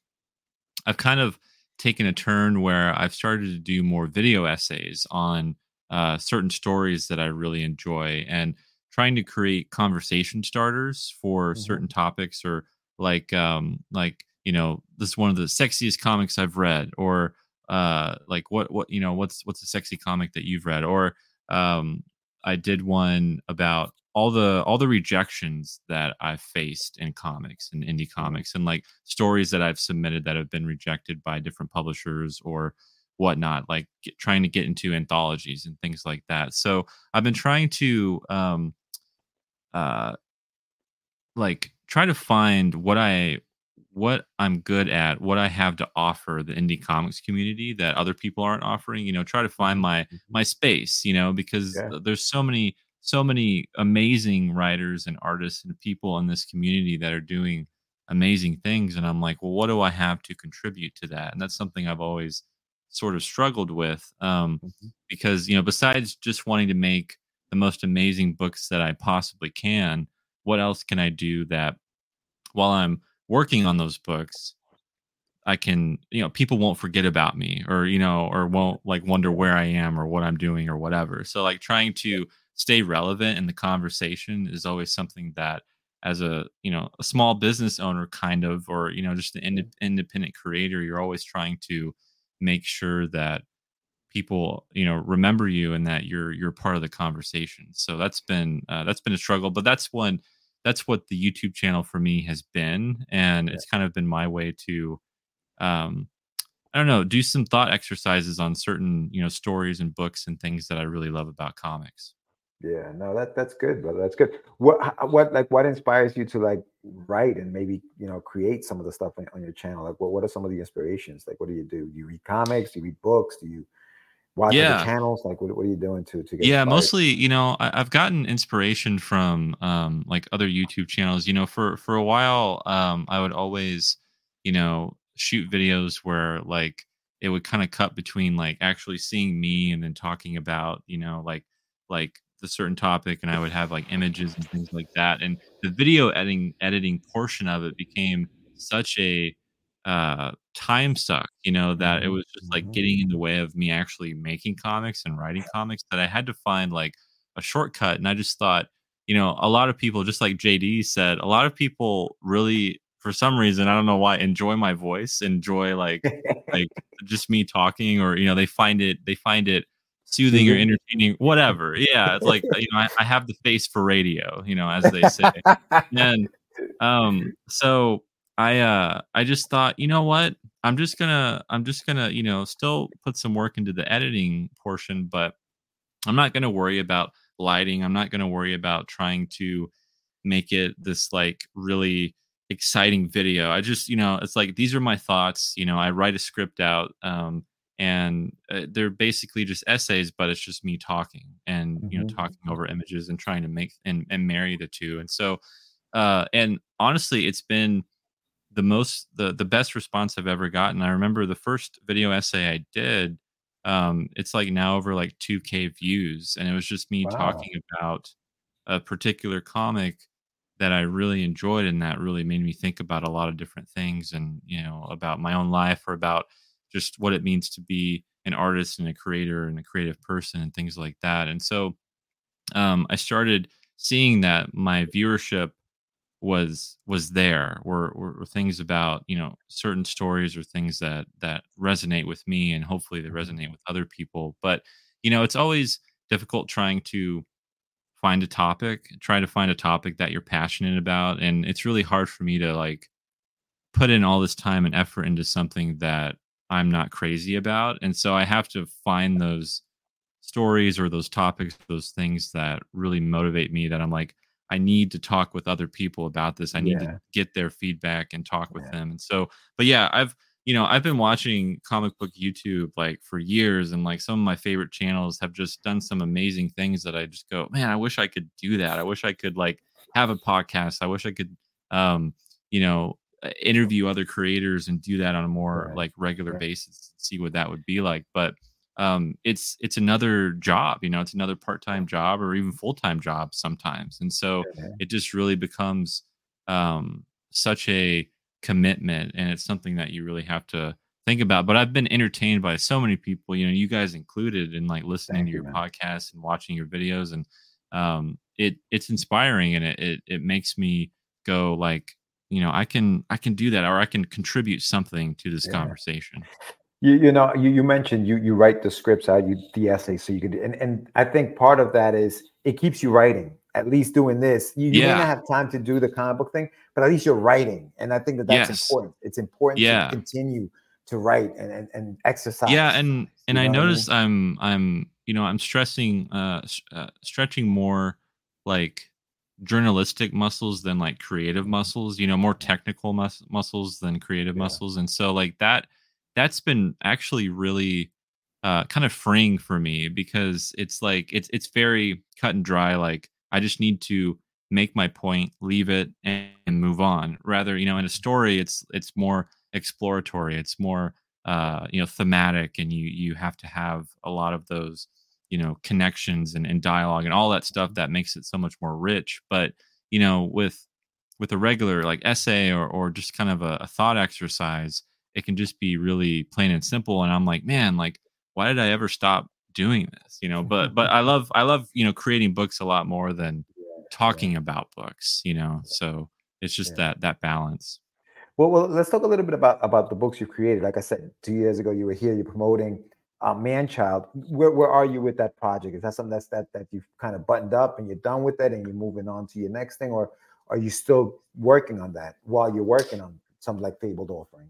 S7: I've kind of taken a turn where I've started to do more video essays on uh, certain stories that I really enjoy and trying to create conversation starters for
S2: Mhm.
S7: certain topics or like um like you know this is one of the sexiest comics I've read or uh like what what you know what's what's a sexy comic that you've read or um I did one about all the all the rejections that I've faced in comics and indie comics and like stories that I've submitted that have been rejected by different publishers or whatnot, like get, trying to get into anthologies and things like that. So I've been trying to um uh like try to find what I what I'm good at, what I have to offer the indie comics community that other people aren't offering, you know, try to find my my space, you know, because
S2: Yeah.
S7: there's so many so many amazing writers and artists and people in this community that are doing amazing things and I'm like, well, what do I have to contribute to that? And that's something I've always sort of struggled with um
S2: Mhm.
S7: because, you know, besides just wanting to make the most amazing books that I possibly can, what else can I do that while I'm working on those books, I can, you know, people won't forget about me or, you know, or won't like wonder where I am or what I'm doing or whatever. So, like, trying to stay relevant in the conversation is always something that, as a, you know, a small business owner, kind of, or, you know, just an inde- independent creator, you're always trying to make sure that people you know remember you and that you're you're part of the conversation. So that's been uh, that's been a struggle but that's one that's what the youtube channel for me has been and it's kind of been my way to um i don't know do some thought exercises on certain you know stories and books and things that i really love about comics
S2: Yeah, no, that that's good, brother. That's good. What what like what inspires you to like write and maybe you know create some of the stuff on, on your channel? Like, what what are some of the inspirations? Like, what do you do? Do you read comics? Do you read books? Do you watch
S7: Yeah.
S2: other channels? Like, what, what are you doing to to get?
S7: yeah
S2: inspired?
S7: mostly you know I, i've gotten inspiration from um like other youtube channels you know for for a while um i would always you know shoot videos where like it would kind of cut between like actually seeing me and then talking about you know like like the certain topic and i would have like images and things like that and the video editing editing portion of it became such a uh time suck you know that it was just like getting in the way of me actually making comics and writing comics that i had to find like a shortcut and i just thought you know a lot of people just like jd said a lot of people really for some reason i don't know why enjoy my voice enjoy like like just me talking or you know they find it they find it soothing or entertaining whatever yeah it's like you know I, I have the face for radio you know as they say and um so i uh i just thought you know what? I'm just gonna i'm just gonna you know still put some work into the editing portion but i'm not gonna worry about lighting. I'm not gonna worry about trying to make it this like really exciting video. I just you know it's like these are my thoughts you know i write a script out um and uh, they're basically just essays but it's just me talking and you know
S2: Mhm.
S7: talking over images and trying to make and, and marry the two and so uh and honestly it's been the most the the best response i've ever gotten i remember the first video essay i did um it's like now over like 2k views and it was just me
S2: Wow.
S7: talking about a particular comic that i really enjoyed and that really made me think about a lot of different things and you know about my own life or about just what it means to be an artist and a creator and a creative person and things like that and so um i started seeing that my viewership was was there were, were were things about you know certain stories or things that that resonate with me and hopefully they mm-hmm. resonate with other people but you know it's always difficult trying to find a topic try to find a topic that you're passionate about and it's really hard for me to like put in all this time and effort into something that i'm not crazy about and so i have to find those stories or those topics those things that really motivate me that i'm like i need to talk with other people about this i need
S2: Yeah.
S7: to get their feedback and talk with
S2: Yeah.
S7: them and so but yeah i've you know i've been watching comic book youtube like for years and like some of my favorite channels have just done some amazing things that i just go man i wish i could do that i wish i could like have a podcast i wish i could um you know uh, interview other creators and do that on a more
S2: Right.
S7: like regular
S2: Right.
S7: basis see what that would be like but um it's it's another job you know it's another part-time job or even full-time job sometimes and so
S2: Yeah.
S7: it just really becomes um such a commitment and it's something that you really have to think about but i've been entertained by so many people you know you guys included in like listening
S2: Thank
S7: to
S2: you,
S7: your
S2: man.
S7: podcast and watching your videos and um it it's inspiring and it, it it makes me go like you know i can i can do that or i can contribute something to this
S2: Yeah.
S7: conversation
S2: You, you know, you, you mentioned you you write the scripts out, you the essays, so you could, and, and I think part of that is it keeps you writing. At least doing this, you, you may
S7: Yeah.
S2: not have time to do the comic book thing, but at least you're writing, and I think that that's
S7: Yes.
S2: important. It's important
S7: Yeah.
S2: to continue to write and and, and exercise.
S7: yeah and and i
S2: what I mean?
S7: i'm i'm you know i'm stressing uh, uh stretching more like journalistic muscles than like creative muscles you know more technical mus- muscles than creative
S2: Yeah.
S7: muscles and so like that that's been actually really uh kind of freeing for me because it's like it's it's very cut and dry like i just need to make my point leave it and, and move on. Rather you know in a story it's it's more exploratory it's more uh you know thematic and you you have to have a lot of those you know connections and, and dialogue and all that stuff that makes it so much more rich. But you know with with a regular like essay or or just kind of a, a thought exercise it can just be really plain and simple and i'm like man like why did i ever stop doing this you know but but i love i love you know creating books a lot more than talking about books you know so it's just that that balance
S2: Well, well, let's talk a little bit about about the books you've created. Like I said, two years ago, you were here. You're promoting uh, Manchild. Where where are you with that project? Is that something that's that that you've kind of buttoned up and you're done with it, and you're moving on to your next thing, or are you still working on that while you're working on something like Fabled Offering?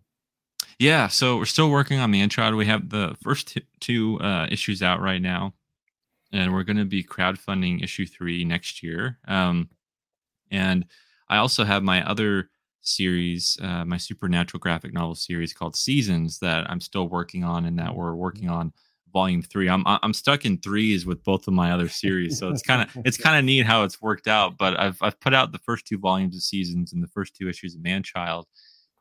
S7: Yeah, so we're still working on Manchild. We have the first t- two uh, issues out right now, and we're going to be crowdfunding issue three next year. Um, and I also have my other series, uh, my supernatural graphic novel series called Seasons that I'm still working on, and that we're working on volume three. I'm I'm stuck in threes with both of my other series, so it's kind of it's kind of neat how it's worked out. But I've I've put out the first two volumes of Seasons and the first two issues of Manchild,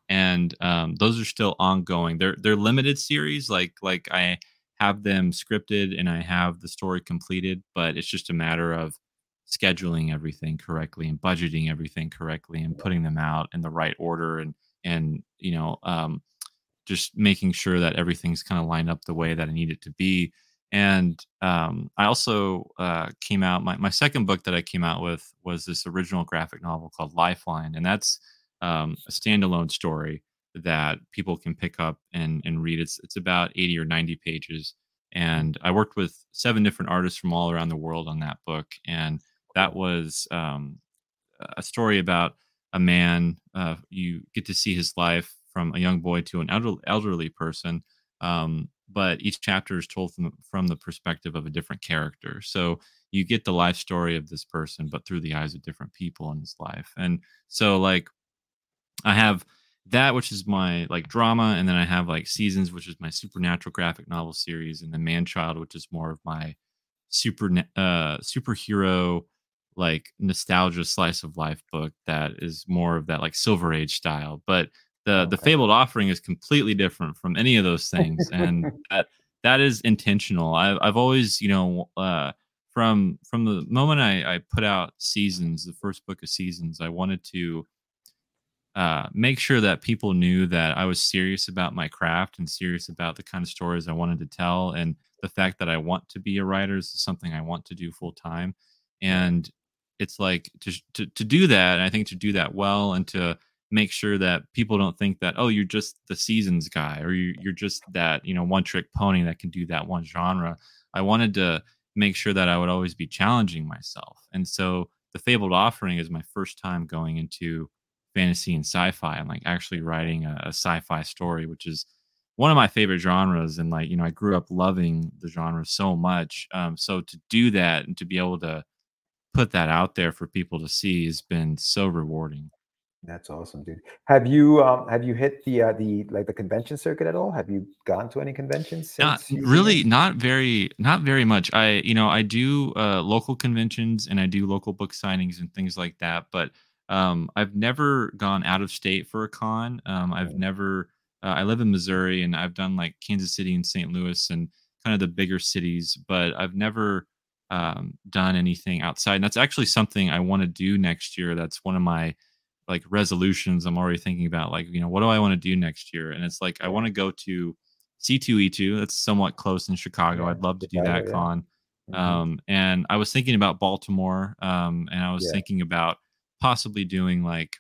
S7: and um, those are still ongoing. They're they're limited series, like like I have them scripted and I have the story completed, but it's just a matter of scheduling everything correctly and budgeting everything correctly and putting them out in the right order and and you know um, just making sure that everything's kind of lined up the way that I need it to be. And um, I also uh, came out my, my second book that I came out with was this original graphic novel called Lifeline, and that's um, a standalone story that people can pick up and, and read. It's it's about 80 or 90 pages. And I worked with seven different artists from all around the world on that book. And that was um, a story about a man. Uh, you get to see his life from a young boy to an elder, elderly person. Um, but each chapter is told from, from the perspective of a different character. So you get the life story of this person, but through the eyes of different people in his life. And so, like, I have that, which is my like drama, and then I have like Seasons, which is my supernatural graphic novel series, and then Manchild, which is more of my super uh superhero like nostalgia slice of life book that is more of that like silver age style but the okay. the fabled offering is completely different from any of those things and that that is intentional i've, I've always you know uh from from the moment I, I put out seasons the first book of seasons i wanted to uh, make sure that people knew that I was serious about my craft and serious about the kind of stories I wanted to tell, and the fact that I want to be a writer is something I want to do full time. And it's like to, to to do that, and I think to do that well, and to make sure that people don't think that oh you're just the seasons guy or you, you're just that you know one trick pony that can do that one genre. I wanted to make sure that I would always be challenging myself, and so the Fabled Offering is my first time going into fantasy and sci-fi and like actually writing a, a, sci-fi story which is one of my favorite genres and like you know i grew up loving the genre so much um, so to do that and to be able to put that out there for people to see has been so rewarding.
S2: That's awesome dude. Have you um have you hit the uh the like the convention circuit at all? Have you gone to any conventions
S7: not really not very not very much. I you know i do uh local conventions and i do local book signings and things like that but um, I've never gone out of state for a con. Um, I've never. Uh, I live in Missouri, and I've done like Kansas City and St. Louis, and kind of the bigger cities, but I've never um, done anything outside. And that's actually something I want to do next year. That's one of my like resolutions. I'm already thinking about like you know what do I want to do next year, and it's like I want to go to C2E2. That's somewhat close in Chicago. I'd love to do that yeah. con. Mm-hmm. Um, and I was thinking about Baltimore, um, and I was yeah. thinking about possibly doing like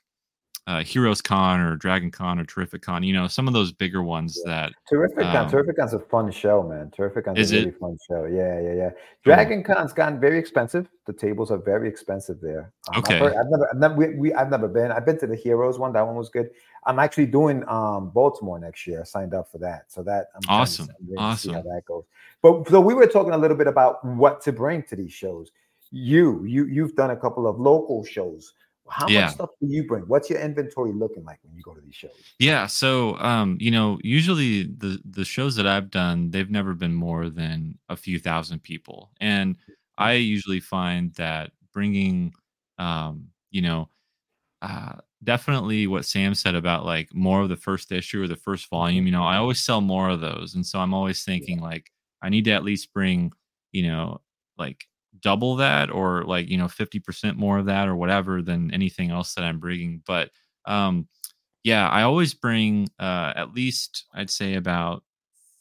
S7: uh, Heroes Con or Dragon Con or Terrific Con, you know, some of those bigger ones yeah. that
S2: Terrific Con, um, Terrific Con's a fun show, man. Terrific Con's a really it? fun show. Yeah, yeah, yeah. Dragon oh. Con's gotten very expensive. The tables are very expensive there.
S7: Um, okay.
S2: I've, heard, I've, never, I've never, we, we, I've never been. I've been to the Heroes one. That one was good. I'm actually doing um Baltimore next year. I signed up for that. So that
S7: I'm awesome. awesome.
S2: how that goes. But so we were talking a little bit about what to bring to these shows. You, you, you've done a couple of local shows how yeah. much stuff do you bring? What's your inventory looking like when you go to these shows?
S7: Yeah, so um, you know, usually the the shows that I've done, they've never been more than a few thousand people, and I usually find that bringing, um, you know, uh, definitely what Sam said about like more of the first issue or the first volume. Mm-hmm. You know, I always sell more of those, and so I'm always thinking yeah. like I need to at least bring, you know, like double that or like you know 50% more of that or whatever than anything else that i'm bringing but um yeah i always bring uh at least i'd say about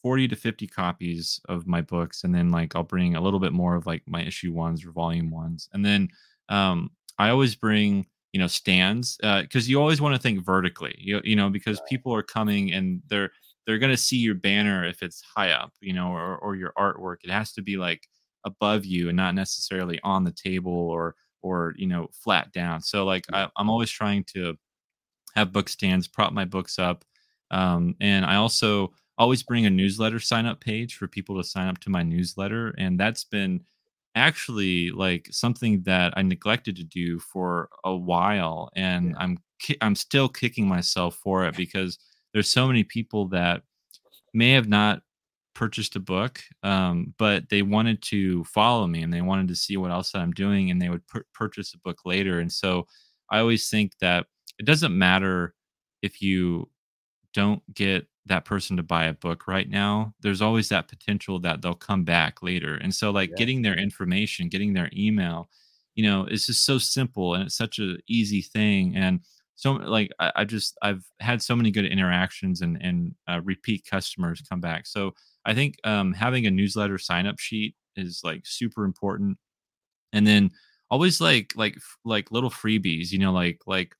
S7: 40 to 50 copies of my books and then like i'll bring a little bit more of like my issue ones or volume ones and then um i always bring you know stands Uh because uh, you always want to think vertically you, you know because people are coming and they're they're going to see your banner if it's high up you know or, or your artwork it has to be like above you and not necessarily on the table or or you know flat down. So like I, am always trying to have book stands prop my books up um, and i also always bring a newsletter sign up page for people to sign up to my newsletter and that's been actually like something that I neglected to do for a while, and I'm ki- I'm still kicking myself for it because there's so many people that may have not purchased a book, um, but they wanted to follow me and they wanted to see what else that I'm doing, and they would pur- purchase a book later. And so I always think that it doesn't matter if you don't get that person to buy a book right now. There's always that potential that they'll come back later. And so, like
S2: Yeah.
S7: getting their information, getting their email, you know, it's just so simple and it's such an easy thing. And so, like, I, I just I've had so many good interactions and and uh, repeat customers come back. So I think um, having a newsletter sign up sheet is like super important. And then always like like like little freebies, you know, like like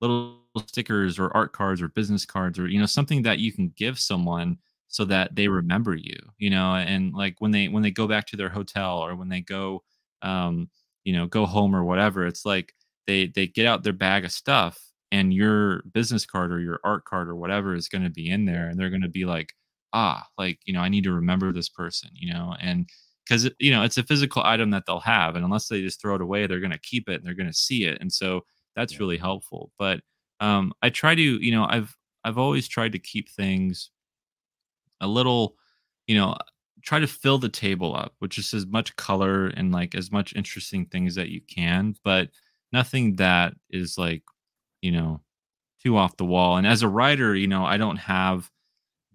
S7: little stickers or art cards or business cards or you know something that you can give someone so that they remember you you know and like when they when they go back to their hotel or when they go um you know go home or whatever it's like they they get out their bag of stuff and your business card or your art card or whatever is going to be in there and they're going to be like ah like you know i need to remember this person you know and because you know it's a physical item that they'll have and unless they just throw it away they're going to keep it and they're going to see it and so that's really helpful but um i try to you know i've i've always tried to keep things a little you know try to fill the table up with just as much color and like as much interesting things that you can but nothing that is like you know too off the wall and as a writer you know i don't have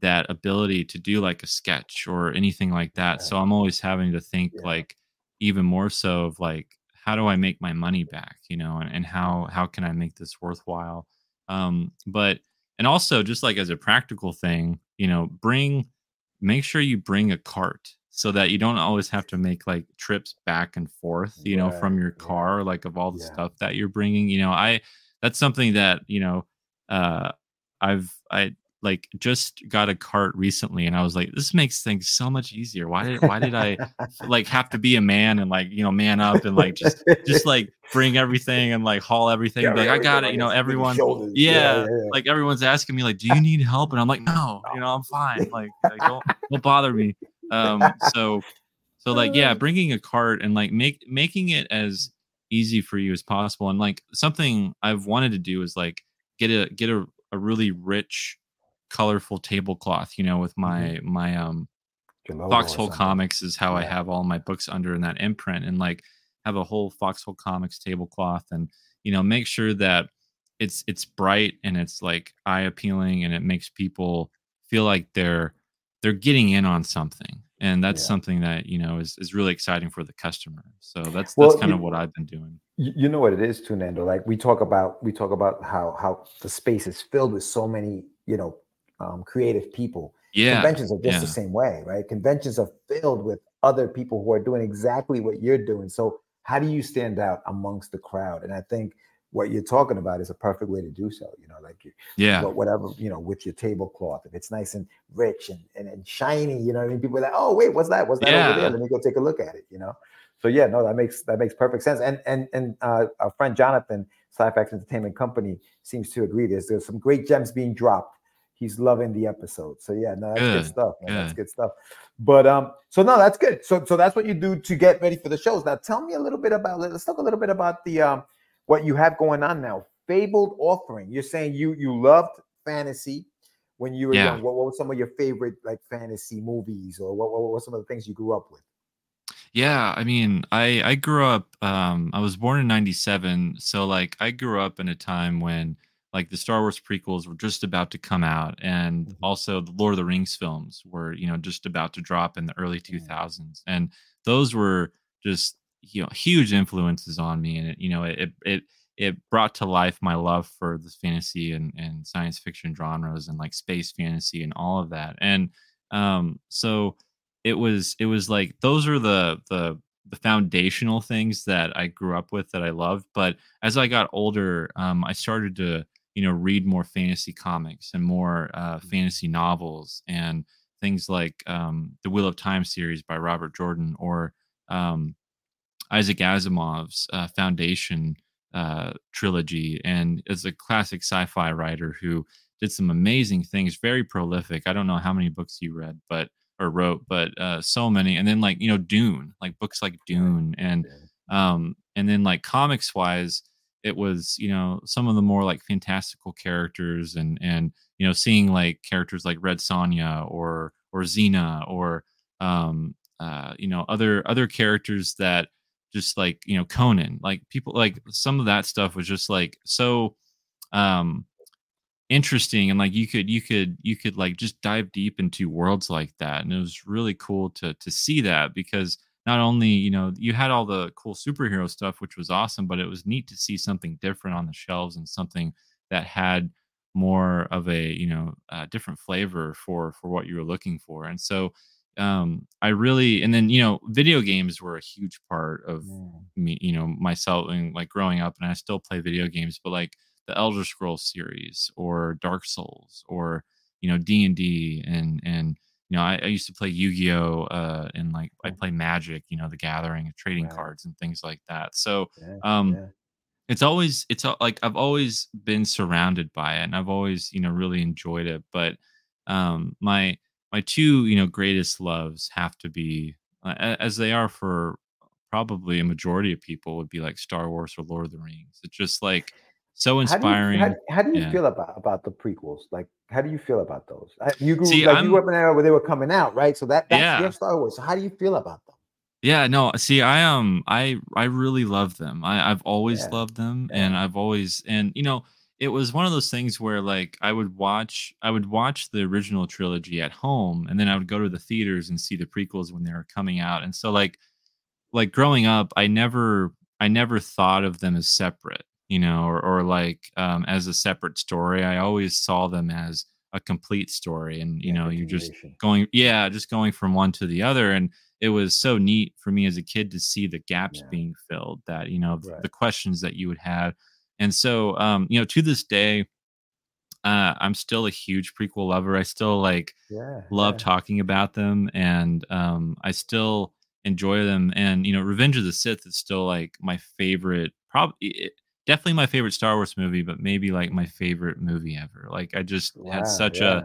S7: that ability to do like a sketch or anything like that so i'm always having to think
S2: Yeah.
S7: like even more so of like how do i make my money back you know and, and how how can i make this worthwhile um but and also just like as a practical thing you know bring make sure you bring a cart so that you don't always have to make like trips back and forth you know from your
S2: yeah.
S7: car like of all the
S2: Yeah.
S7: stuff that you're bringing you know i that's something that you know uh i've i like just got a cart recently and i was like this makes things so much easier. Why did why did i like have to be a man and like you know man up and like just just like bring everything and like haul everything?
S2: Yeah,
S7: like i got it you know everyone yeah,
S2: Yeah, yeah, yeah.
S7: like everyone's asking me like do you need help? And i'm like no you know i'm fine. Like, like don't don't bother me. Um so so like yeah bringing a cart and like make making it as easy for you as possible and like something i've wanted to do is like get a get a, a really rich colorful tablecloth you know with my my um
S2: Your logo or
S7: Foxhole. Comics is how I have all my books under in that imprint and like have a whole Foxhole Comics tablecloth and you know make sure that it's it's bright and it's like eye appealing and it makes people feel like they're they're getting in on something. And that's
S2: Yeah.
S7: something that you know is is really exciting for the customer. So that's
S2: Well,
S7: that's kind
S2: you-
S7: of what I've been doing.
S2: you, you know what it is too nando like we talk about we talk about how how the space is filled with so many you know um, creative people.
S7: Yeah
S2: conventions are just
S7: yeah.
S2: the same way right? Conventions are filled with other people who are doing exactly what you're doing. So how do you stand out amongst the crowd? And i think what you're talking about is a perfect way to do so you know like you
S7: yeah.
S2: wha- whatever you know with your tablecloth. If it's nice and rich and, and, and shiny you know what i mean? People are like oh wait what's that? What's that over there? Let me go take a look at it you know? So yeah no that makes that makes perfect sense. And and and uh, our friend jonathan Slifax entertainment company seems to agree. There's there's some great gems being dropped he's loving the episode. So yeah no that's good,
S7: Good,
S2: stuff man. that's
S7: good.
S2: good stuff. But um so no that's good. So so that's what you do to get ready for the shows. Now tell me a little bit about let's talk a little bit about the um what you have going on now. Fabled offering. You're saying you you loved fantasy when you were
S7: Yeah.
S2: young. What, what were some of your favorite like fantasy movies or what, what were some of the things you grew up with?
S7: Yeah, I mean, I I grew up um I was born in 97, so like I grew up in a time when like the Star Wars prequels were just about to come out and
S2: Mhm.
S7: also the Lord of the Rings films were, you know, just about to drop in the early
S2: Mm.
S7: 2000s. And those were just, you know, huge influences on me and it, you know, it it it brought to life my love for the fantasy and and science fiction genres and like space fantasy and all of that. And um so it was it was like those are the the the foundational things that I grew up with that I loved. But as I got older, um, I started to you know read more fantasy comics and more uh, fantasy novels and things like um, the Wheel of Time series by Robert Jordan or um, Isaac Asimov's uh, Foundation uh, trilogy, and is a classic sci-fi writer who did some amazing things, very prolific. I don't know how many books you read, but or wrote, but uh, so many. And then like you know Dune, like books like Dune, and um, and then like comics wise, it was you know some of the more like fantastical characters and and you know seeing like characters like Red Sonja or or Xena or um uh you know other other characters that just like you know Conan like people like some of that stuff was just like so um interesting and like you could you could you could like just dive deep into worlds like that and it was really cool to to see that because not only you know you had all the cool superhero stuff which was awesome but it was neat to see something different on the shelves and something that had more of a you know a different flavor for for what you were looking for. And so um i really and then you know video games were a huge part of me you know myself and like growing up and i still play video games but like the elder scrolls series or dark souls or you know d&d and and you know i, I used to play yu-gi-oh uh and like i play magic you know the gathering trading
S2: Right.
S7: cards and things like that so
S2: Yeah,
S7: um
S2: yeah.
S7: it's always it's like i've always been surrounded by it and i've always you know really enjoyed it but um my my two you know greatest loves have to be uh, as they are for probably a majority of people would be like star wars or lord of the rings it's just like so
S2: How do you-
S7: inspiring
S2: How, how do you
S7: Yeah.
S2: feel about about the prequels? Like, how do you feel about those? You grew
S7: See,
S2: like
S7: I'm-
S2: you grew up in an era where they were coming out, right? So that that's
S7: Yeah.
S2: your Star Wars. So how do you feel about them?
S7: Yeah, no, see, I um I I really love them. I, I've always
S2: Yeah,
S7: loved them and. I've always and you know, it was one of those things where like I would watch I would watch the original trilogy at home and then I would go to the theaters and see the prequels when they were coming out. And so like like growing up, I never I never thought of them as separate, you know, or or like um as a separate story. I always saw them as a complete story and you
S2: Yeah,
S7: know, you're just going yeah just going from one to the other and it was so neat for me as a kid to see the gaps
S2: Yeah.
S7: being filled that you know
S2: Right.
S7: the questions that you would have and so um you know to this day uh i'm still a huge prequel lover i still like
S2: Yeah.
S7: love talking about them and um i still enjoy them and you know revenge of the sith is still like my favorite probably definitely my favorite star wars movie but maybe like my favorite movie ever like i just had such
S2: yeah.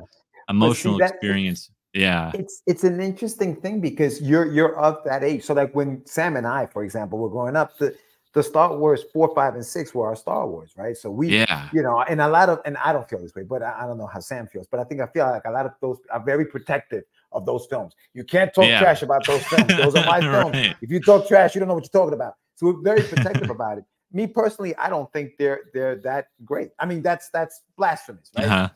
S7: a emotional
S2: that-
S7: experience yeah
S2: It's it's an interesting thing because you're you're of that age. So like when Sam and I, for example, were growing up, the the Star Wars four, five, and six were our Star Wars, right? So we
S7: yeah
S2: you know, and a lot of, and I don't feel this way, but I, I don't know how Sam feels, but I think I feel like a lot of those are very protective of those films. You can't talk
S7: Yeah.
S2: trash about those films. Those are my films.
S7: Right.
S2: If you talk trash, you don't know what you're talking about. So we're very protective about it. Me personally, I don't think they're they're that great. I mean, that's that's blasphemous, right?
S7: uh-huh.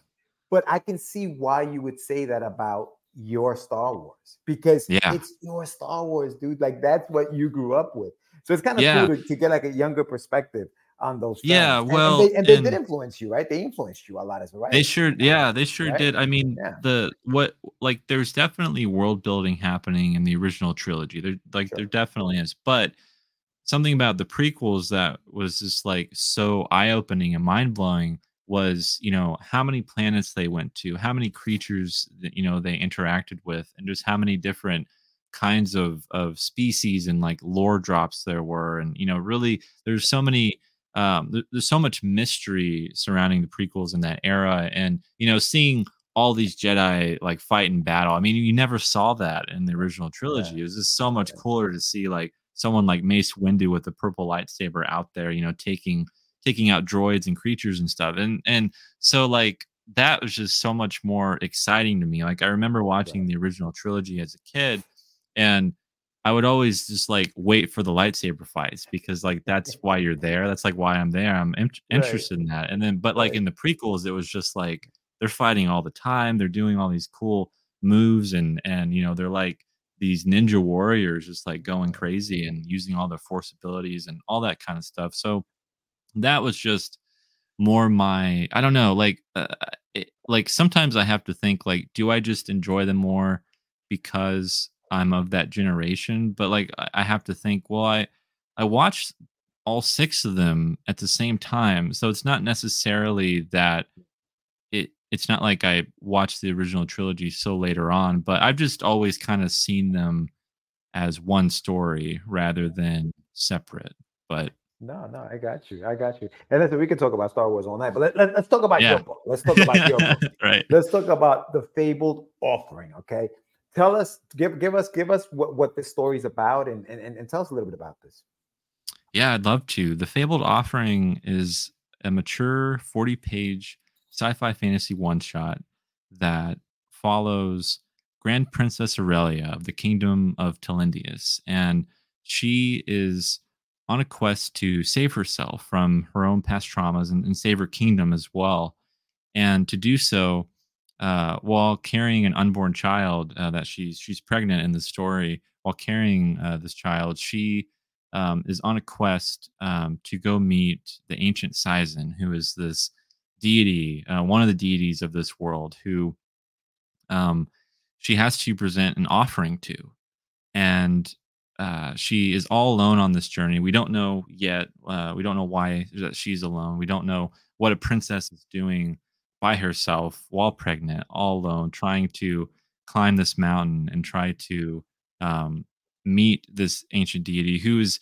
S2: But I can see why you would say that about your Star Wars because
S7: Yeah.
S2: it's your Star Wars, dude. Like that's what you grew up with. So it's kind of
S7: Yeah.
S2: cool to, to get like a younger perspective on those. Films.
S7: Yeah, well,
S2: and they, and they did influence you, right? They influenced you a lot as well, right?
S7: They sure, yeah, they sure
S2: Right?
S7: did. I mean,
S2: Yeah.
S7: the what like there's definitely world building happening in the original trilogy. There, like,
S2: Sure.
S7: there definitely is. But something about the prequels that was just like so eye opening and mind blowing was, you know, how many planets they went to, how many creatures that you know they interacted with, and just how many different kinds of of species and like lore drops there were, and you know, really, there's so many um, there- there's so much mystery surrounding the prequels in that era, and you know, seeing all these Jedi like fight in battle. I mean, you never saw that in the original trilogy. It was just so much
S2: Yeah.
S7: cooler to see like someone like Mace Windu with the purple lightsaber out there, you know, taking taking out droids and creatures and stuff. And and so like that was just so much more exciting to me. Like I remember watching the original trilogy as a kid and I would always just like wait for the lightsaber fights because like that's why you're there. That's like why I'm there. I'm in- interested in that. And then, but like
S2: Right.
S7: in the prequels, it was just like they're fighting all the time. They're doing all these cool moves and and you know they're like these ninja warriors just like going crazy and using all their force abilities and all that kind of stuff. So that was just more my I don't know like uh, it, like sometimes I have to think like do I just enjoy them more because I'm of that generation but like I I have to think well I I watched all six of them at the same time so it's not necessarily that it it's not like I watched the original trilogy so later on but I've just always kind of seen them as one story rather than separate but
S2: No, no, I got you. I got you. And listen, we can talk about Star Wars all night, but let, let, us talk about
S7: Yeah.
S2: your book. Let's talk about your book.
S7: right
S2: Let's talk about the fabled offering. Okay. tell us, give give us give us what what this story is about, and and and tell us a little bit about this.
S7: Yeah, I'd love to. The Fabled Offering is a mature 40 page sci fi fantasy one shot that follows Grand Princess Aurelia of the Kingdom of Telindius. And she is on a quest to save herself from her own past traumas and, and save her kingdom as well. And to do so, uh, while carrying an unborn child uh, that she's she's pregnant in the story, while carrying uh, this child, she um, is on a quest um, to go meet the ancient Sizen, who is this deity, uh, one of the deities of this world, who um, she has to present an offering to. And uh, she is all alone on this journey. We don't know yet. Uh, we don't know why that she's alone. We don't know what a princess is doing by herself while pregnant, all alone, trying to climb this mountain and try to um, meet this ancient deity who is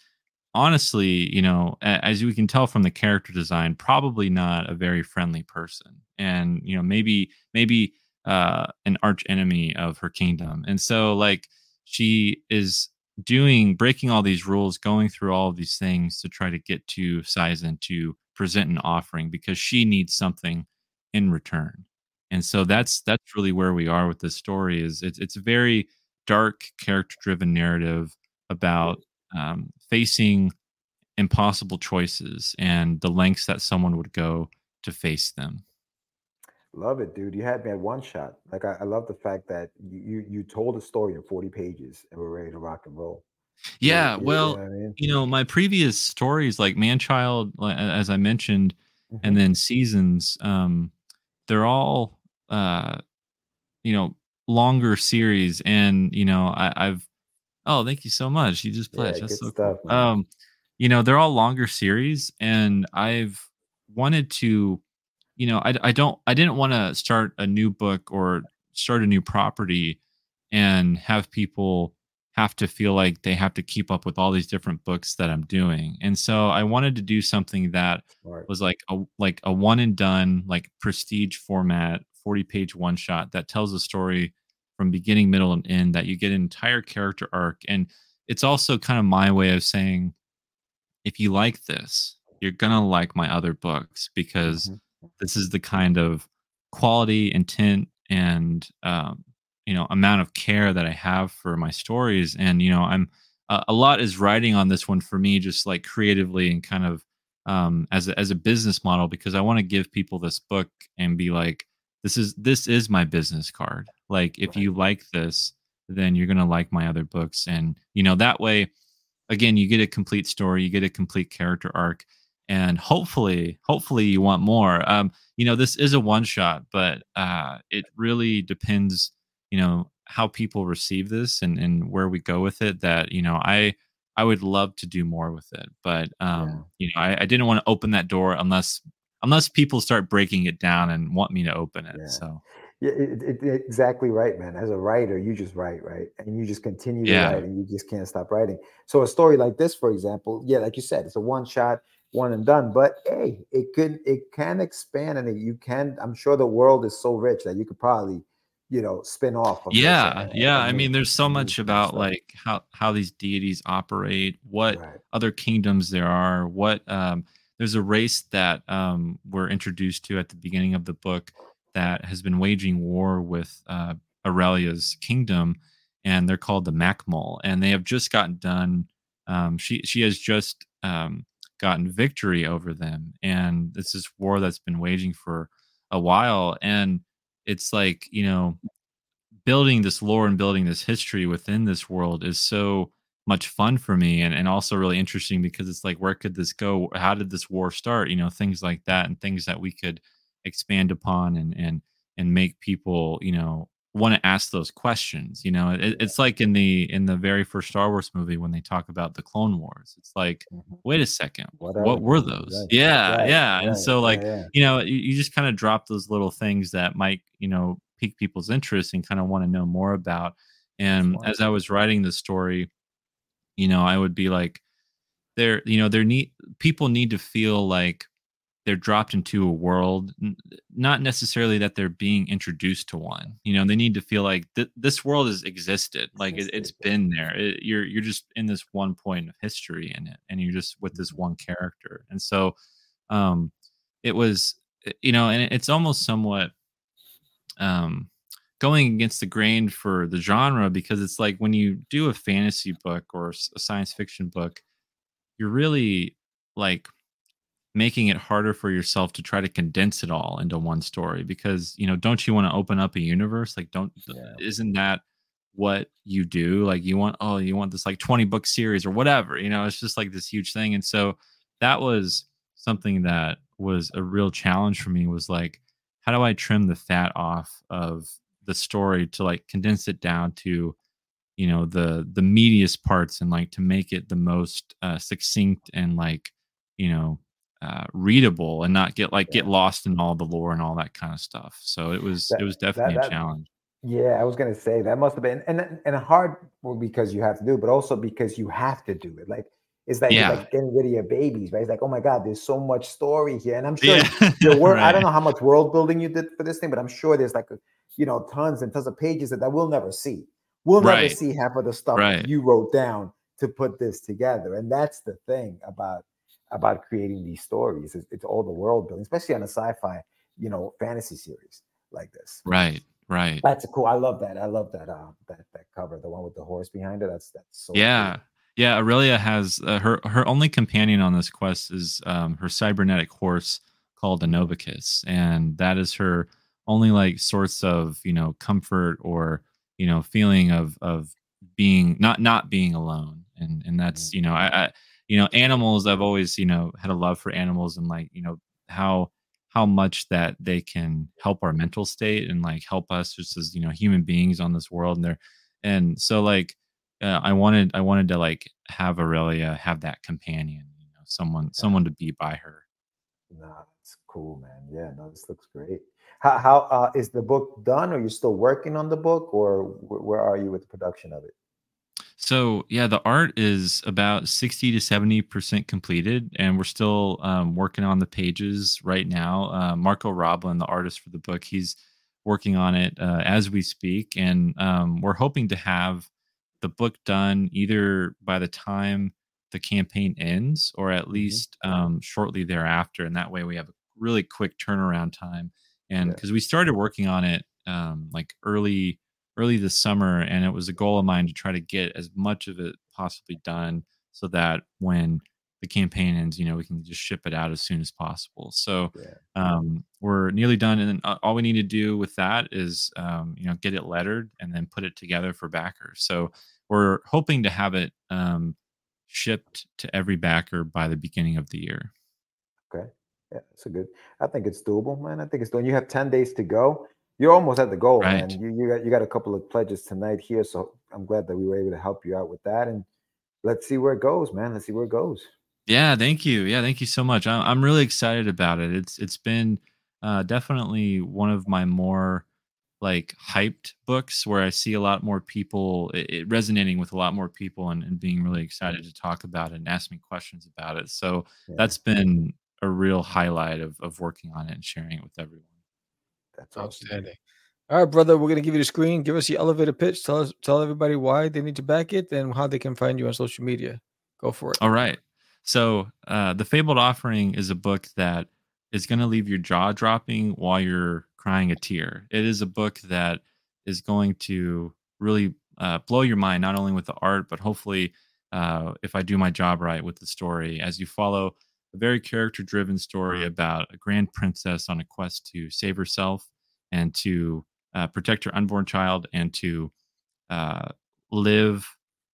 S7: honestly, you know, as we can tell from the character design, probably not a very friendly person, and you know, maybe maybe uh, an arch enemy of her kingdom. And so, like, she is doing breaking all these rules, going through all of these things to try to get to Sizen to present an offering because she needs something in return. And so that's that's really where we are with this story. Is it's it's a very dark character driven narrative about um, facing impossible choices and the lengths that someone would go to face them.
S2: Love it, dude. You had me at one shot. Like I, I love the fact that you, you told a story in 40 pages and we're ready to rock and roll.
S7: Yeah,
S2: You- you
S7: well,
S2: know I mean?
S7: you know, my previous stories like Manchild, as I mentioned,
S2: Mhm.
S7: and then Seasons, um, they're all uh, you know, longer series, and you know, I, I've oh, thank you so much. You just
S2: Yeah.
S7: That's
S2: good
S7: so
S2: stuff,
S7: cool. Um, you know, they're all longer series, and I've wanted to, you know, I I don't I didn't want to start a new book or start a new property and have people have to feel like they have to keep up with all these different books that I'm doing. And so I wanted to do something that
S2: Smart.
S7: was like a like a one and done like prestige format 40 page one shot that tells a story from beginning middle and end that you get an entire character arc and it's also kind of my way of saying if you like this you're gonna like my other books because
S2: Mhm.
S7: this is the kind of quality intent and um, you know amount of care that i have for my stories and you know i'm uh, a lot is writing on this one for me just like creatively and kind of um, as a, as a business model because I want to give people this book and be like, this is this is my business card. Like, if
S2: Right.
S7: you like this, then you're gonna like my other books, and you know that way, again, you get a complete story, you get a complete character arc, and hopefully, hopefully, you want more. Um, you know, this is a one shot, but uh, it really depends, you know, how people receive this and and where we go with it. That you know, I I would love to do more with it, but um, you know, I, I didn't want to open that door unless unless people start breaking it down and want me to open it.
S2: Yeah.
S7: So
S2: Yeah, it, it, exactly right, man. As a writer, you just write, right? And you just continue to write and you just can't stop writing. So a story like this, for example, yeah, like you said, it's a one shot, one and done. But hey, it could it can expand and you can, I'm sure the world is so rich that you could probably, you know, spin off. Of
S7: yeah, yeah. I mean, there's so much about like how how these deities operate, what
S2: Right.
S7: other kingdoms there are, what um there's a race that um we're introduced to at the beginning of the book that has been waging war with uh Aurelia's kingdom and they're called the Macmul and they have just gotten done um she she has just um gotten victory over them and it's this is war that's been waging for a while and it's like you know building this lore and building this history within this world is so much fun for me and, and also really interesting because it's like where could this go? How did this war start? You know things like that and things that we could expand upon and and and make people you know want to ask those questions you know it, it's like in the in the very first star wars movie when they talk about the clone wars it's like
S2: Mhm.
S7: wait a second
S2: What
S7: what were those
S2: Right,
S7: yeah
S2: right,
S7: yeah and so like
S2: yeah.
S7: you know you, you just kind of drop those little things that might you know pique people's interest and kind of want to know more about and as i was writing the story you know i would be like there you know there need people need to feel like they're dropped into a world not necessarily that they're being introduced to one you know they need to feel like th- this world has existed like it, it's been there It- you're you're just in this one point of history in it and you're just with this one character and so um it was uh, you know and it's almost somewhat um going against the grain for the genre because it's like when you do a fantasy book or a science fiction book you're really like making it harder for yourself to try to condense it all into one story because you know don't you want to open up a universe like don't
S2: Yeah.
S7: isn't that what you do like you want oh you want this like 20 book series or whatever you know it's just like this huge thing and so that was something that was a real challenge for me was like how do i trim the fat off of the story to like condense it down to you know the the meatiest parts and like to make it the most uh, succinct and like you know uh, readable and not get like get lost in all the lore and all that kind of stuff so it was
S2: That-
S7: it was definitely
S2: that-
S7: a challenge
S2: Yeah, I was gonna say that must have been and and hard well, because you have to do, it, but also because you have to do it. Like it's like, it's
S7: Yeah.
S2: like getting rid of your babies, right? It's like, oh my god, there's so much story here, and I'm sure
S7: yeah
S2: your work. I don't know how much world building you did for this thing, but I'm sure there's like, you know, tons and tons of pages that, that we'll never see. We'll never
S7: Right.
S2: see half of the stuff
S7: Right.
S2: you wrote down to put this together, and that's the thing about about creating these stories. It's, it's all the world building, especially on a sci-fi, you know, fantasy series like this.
S7: right right
S2: That's a cool. I love that. I love that. Uh, that that cover, the one with the horse behind it. That's that's so. cool.
S7: yeah yeah aurelia has uh, her her only companion on this quest is um her cybernetic horse called anovicus and that is her only like source of you know comfort or you know feeling of of being not not being alone and and that's you know I, I you know animals i've always you know had a love for animals and like you know how how much that they can help our mental state and like help us just as you know human beings on this world and they're and so like uh, i wanted i wanted to like have aurelia have that companion you know someone someone to be by her
S2: Nah, it's cool, man. Yeah, no, this looks great. How how uh, is the book done? Are you still working on the book, or wh- where are you with the production of it?
S7: So yeah, the art is about sixty to seventy percent completed, and we're still um, working on the pages right now. Uh, Marco Roblin, the artist for the book, he's working on it uh, as we speak, and um, we're hoping to have the book done either by the time the campaign ends, or at least um, shortly thereafter. And that way, we have a really quick turnaround time. And
S2: Yeah.
S7: because we started working on it um, like early early this summer and it was a goal of mine to try to get as much of it possibly done so that when the campaign ends you know we can just ship it out as soon as possible so
S2: Yeah.
S7: um, we're nearly done and then uh, all we need to do with that is um, you know get it lettered and then put it together for backers so we're hoping to have it um, shipped to every backer by the beginning of the year
S2: Okay, yeah, a good. I think it's doable, man. I think it's doable. You have ten days to go. You're almost at the goal, man. You you got you got a couple of pledges tonight here, so I'm glad that we were able to help you out with that. And let's see where it goes, man. Let's see where it goes.
S7: Yeah, thank you. Yeah, thank you so much. I'm I'm really excited about it. It's it's been uh, definitely one of my more like hyped books where I see a lot more people it, it resonating with a lot more people and, and being really excited to talk about it and ask me questions about it. So
S2: Yeah,
S7: that's been a real highlight of of working on it and sharing it with everyone.
S2: That's.
S1: Outstanding. All right, brother. We're gonna give you the screen. Give us the elevator pitch. Tell us, tell everybody why they need to back it and how they can find you on social media. Go for it.
S7: All right. So, uh, The Fabled Offering is a book that is going to leave your jaw dropping while you're crying a tear. It is a book that is going to really uh, blow your mind, not only with the art, but hopefully, uh, if I do my job right with the story, as you follow a very character driven story about a grand princess on a quest to save herself and to uh, protect her unborn child and to uh, live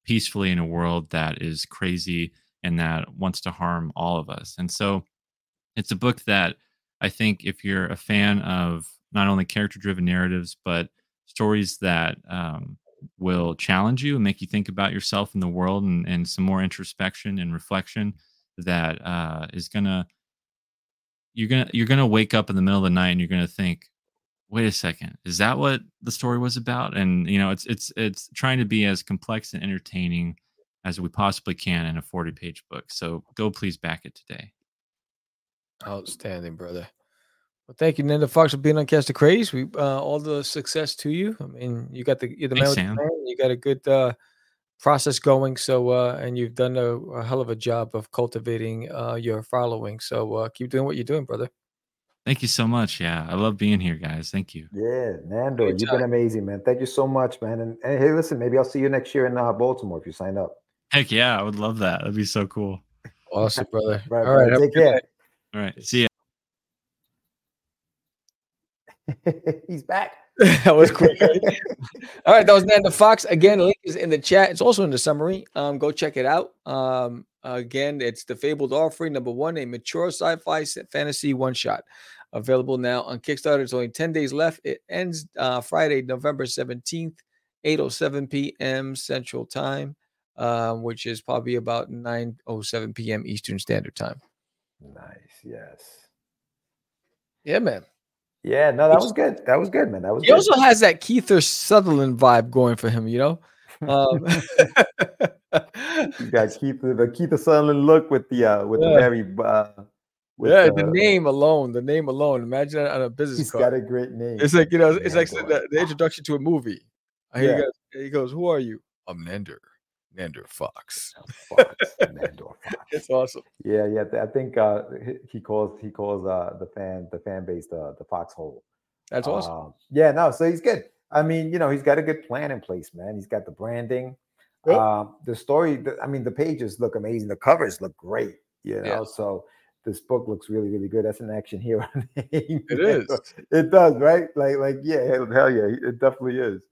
S7: peacefully in a world that is crazy and that wants to harm all of us. And so it's a book that I think if you're a fan of not only character driven narratives, but stories that um, will challenge you and make you think about yourself in the world and, and some more introspection and reflection that uh, is gonna you're gonna you're gonna wake up in the middle of the night and you're gonna think wait a second is that what the story was about and you know it's it's it's trying to be as complex and entertaining as we possibly can in a 40 page book so go please back it today
S1: Outstanding, brother. Well, thank you, Nandor Fox, for being on Catch the Craze. We uh, all the success to you. I mean, you got the you're the man
S7: Thanks,
S1: with the plan. You got a good uh, process going. So, uh, and you've done a, a hell of a job of cultivating uh, your following. So, uh, keep doing what you're doing, brother.
S7: Thank you so much. Yeah, I love being here, guys. Thank you.
S2: Yeah, Nandor, you've
S1: Anytime.
S2: been amazing, man. Thank you so much, man. And, and hey, listen, maybe I'll see you next year in uh, Baltimore if you sign up.
S7: Heck yeah, I would love that. That'd be so cool.
S1: Awesome, brother.
S2: Right,
S1: all right,
S2: brother.
S1: have a
S2: take care.
S1: night.
S7: All right, see ya.
S2: He's back.
S1: that was quick. All right, that was Nandor Fox. Again, link is in the chat. It's also in the summary. Um, go check it out. Um, again, it's the Fabled Offering number one, a mature sci-fi fantasy one shot. Available now on Kickstarter. It's only 10 days left. It ends uh, Friday, November 17th, 8:07 p.m. Central Time, um, which is probably about 9:07 p.m. Eastern Standard Time.
S2: Nice. Yes.
S1: Yeah, man.
S2: Yeah. No, that was good. That was good, man. That was
S1: He
S2: good.
S1: also has that Kiefer Sutherland vibe going for him, you know. Um,
S2: You got Keith the Kiefer Sutherland look with the uh with
S1: Yeah.
S2: the very uh with
S1: yeah,
S2: the,
S1: name alone, the name alone. Imagine that on a business
S2: He's
S1: card.
S2: got a great name.
S1: It's like you know, it's like the, the introduction to a movie. He, goes, he goes, "Who are you?" I'm Nandor, Nandor Fox.
S2: Fox, Nandor Fox.
S1: It's awesome.
S2: Yeah, yeah. I think uh he- calls he calls uh the fan the fan base the the foxhole.
S1: That's awesome.
S2: Um, yeah, no, so he's good. I mean, you know, he's got a good plan in place, man. He's got the branding.
S1: Yep.
S2: Um, the story, the, I mean, the pages look amazing. The covers look great, you know.
S1: Yeah.
S2: So this book looks really, really good. That's an action hero. name,
S1: It is.
S2: It does, right? Like, like, yeah, hell, hell yeah, it definitely is.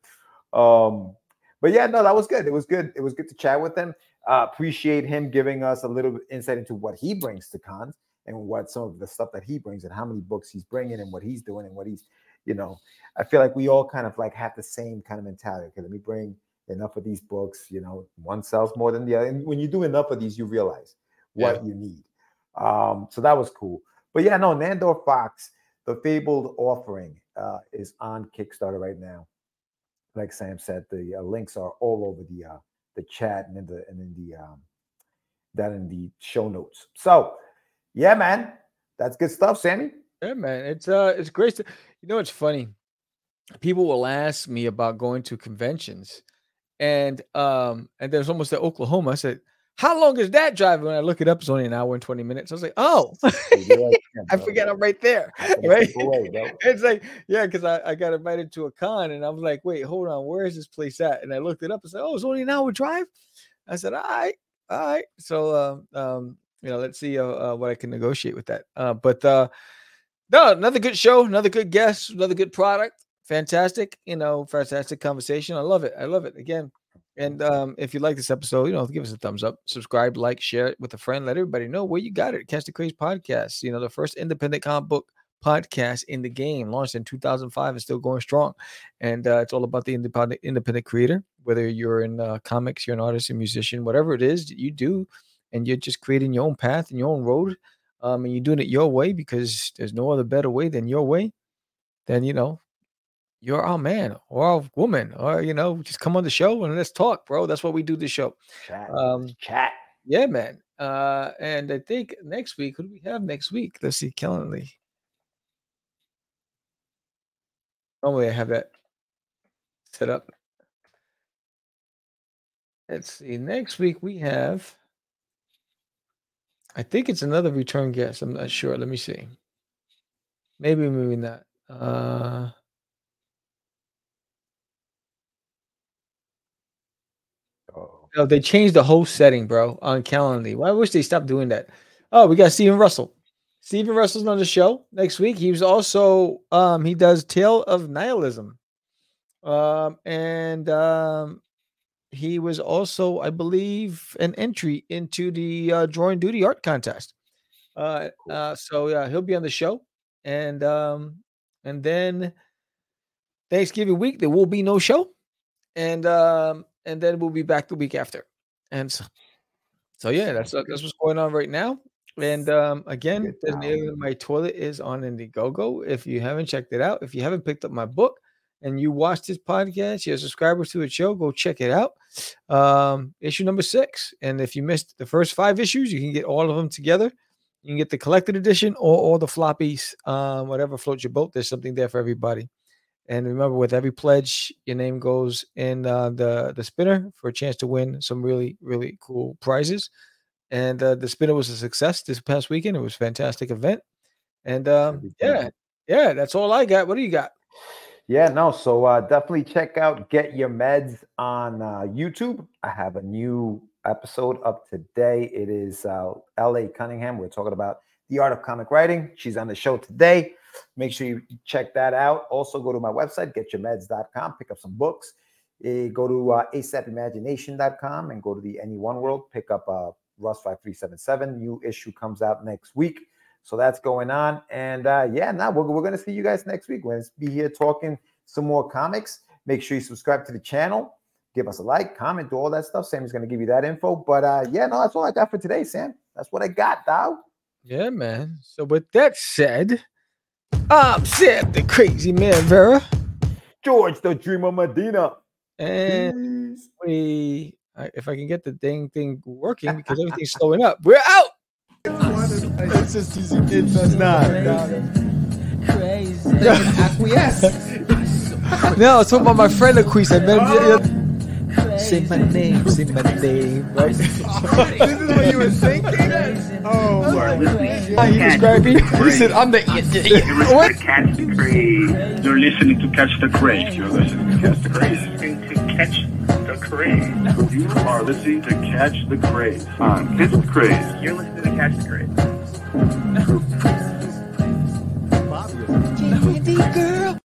S2: Um, but yeah, no, that was good. It was good. It was good to chat with him. Uh, appreciate him giving us a little insight into what he brings to cons and what some of the stuff that he brings and how many books he's bringing and what he's doing and what he's, you know, I feel like we all kind of like have the same kind of mentality. Okay, let me bring enough of these books. You know, one sells more than the other. And when you do enough of these, you realize what you need. Um, so that was cool. But yeah, no, Nandor Fox, the Fabled Offering, uh, is on Kickstarter right now. Like Sam said, the uh, links are all over the uh, the chat and in the and in the um, that in the show notes. So yeah, man, that's good stuff, Sammy.
S1: Yeah, man. It's uh, it's great. To, you know, it's funny. People will ask me about going to conventions, and um, and there's almost at Oklahoma. I said, "How long is that drive?" When I look it up, it's only an hour and twenty minutes. I was like, "Oh,
S2: You're right, yeah,
S1: I forget I'm right there." Right?
S2: either way, bro.
S1: It's like, yeah, because I, I got invited to a con and I was like, wait, hold on, where is this place at? And I looked it up and said, oh, it's only an hour drive. I said, all right, all right. So, um, um, you know, let's see uh, uh, what I can negotiate with that. Uh, but uh, no, another good show, another good guest, another good product. Fantastic, you know, fantastic conversation. I love it. I love it. Again, and um, if you like this episode, you know, give us a thumbs up, subscribe, like, share it with a friend, let everybody know where you got it. Catch the Craze podcast, you know, the first independent comic book podcast in the game, launched in 2005 and still going strong. And uh, it's all about the independent independent creator, whether you're in uh, comics, you're an artist, a musician, whatever it is that you do, and you're just creating your own path and your own road, um, and you're doing it your way because there's no other better way than your way. Then you know you're our man or our woman, or you know, just come on the show and let's talk, bro. That's what we do this show.
S2: Chat,
S1: Um,
S2: chat.
S1: yeah, man. Uh, and I think next week, who do we have next week? Let's see, Calendly. Normally I have that set up. Let's see. Next week we have. I think it's another return guest. I'm not sure. Let me see. Maybe, maybe not. Uh, no, they changed the whole setting, bro, on Calendly. Well, I wish they stopped doing that. Oh, we got Stephen Russell. Stephen Russell's on the show next week. He was also um he does Tale of Nihilism. Um and um he was also, I believe, an entry into the uh, drawing Doodie art contest. Uh, uh so yeah, he'll be on the show. And um and then Thanksgiving week there will be no show. And um and then we'll be back the week after. And so, so yeah, that's uh, that's what's going on right now. And um, again,
S2: Good
S1: There's an in My Toilet is on Indiegogo. If you haven't checked it out, if you haven't picked up my book and you watch this podcast, you're a subscriber to the show, go check it out. Um, issue number six. And if you missed the first five issues, you can get all of them together. You can get the collected edition or all the floppies, um, whatever floats your boat. There's something there for everybody. And remember, with every pledge, your name goes in uh, the the spinner for a chance to win some really really cool prizes. And uh, the spinner was a success this past weekend. It was a fantastic event. And um, yeah, yeah, that's all I got. What do you got?
S2: Yeah, no. So uh, definitely check out Get Your Meds on uh, YouTube. I have a new episode up today. It is uh, L.A. Cunningham. We're talking about the art of comic writing. She's on the show today. Make sure you check that out. Also, go to my website, getyourmeds.com, pick up some books. Eh, go to uh, asapimagination.com and go to the Any One World, pick up uh, Rust 5377. New issue comes out next week. So that's going on. And uh, yeah, now we're, we're going to see you guys next week. We're going to be here talking some more comics. Make sure you subscribe to the channel. Give us a like, comment, do all that stuff. Sam's going to give you that info. But uh, yeah, no, that's all I got for today, Sam. That's what I got, dog.
S1: Yeah, man. So with that said, I'm Sam the Crazy Man Vera,
S2: George, the Dreamer Medina.
S1: and
S2: Peace.
S1: we, if I can get the dang thing working because everything's slowing up, we're out.
S2: It's just it's not. Crazy. Acquiesce.
S1: No, I was talking about my friend Aquise. I met him the other- oh. Say my name, say my name, right?
S2: this is what you were thinking? Oh,
S8: You are listening to
S1: he described me. He said, "I'm the."
S8: You're
S1: What?
S8: listening to Catch the Craze. You're listening to Catch the Craze. You're listening to Catch the Craze. Listening to Catch the Craze. You are listening to Catch the Craze on Catch the Craze. You're listening to Catch the Craze.
S1: Candy girl.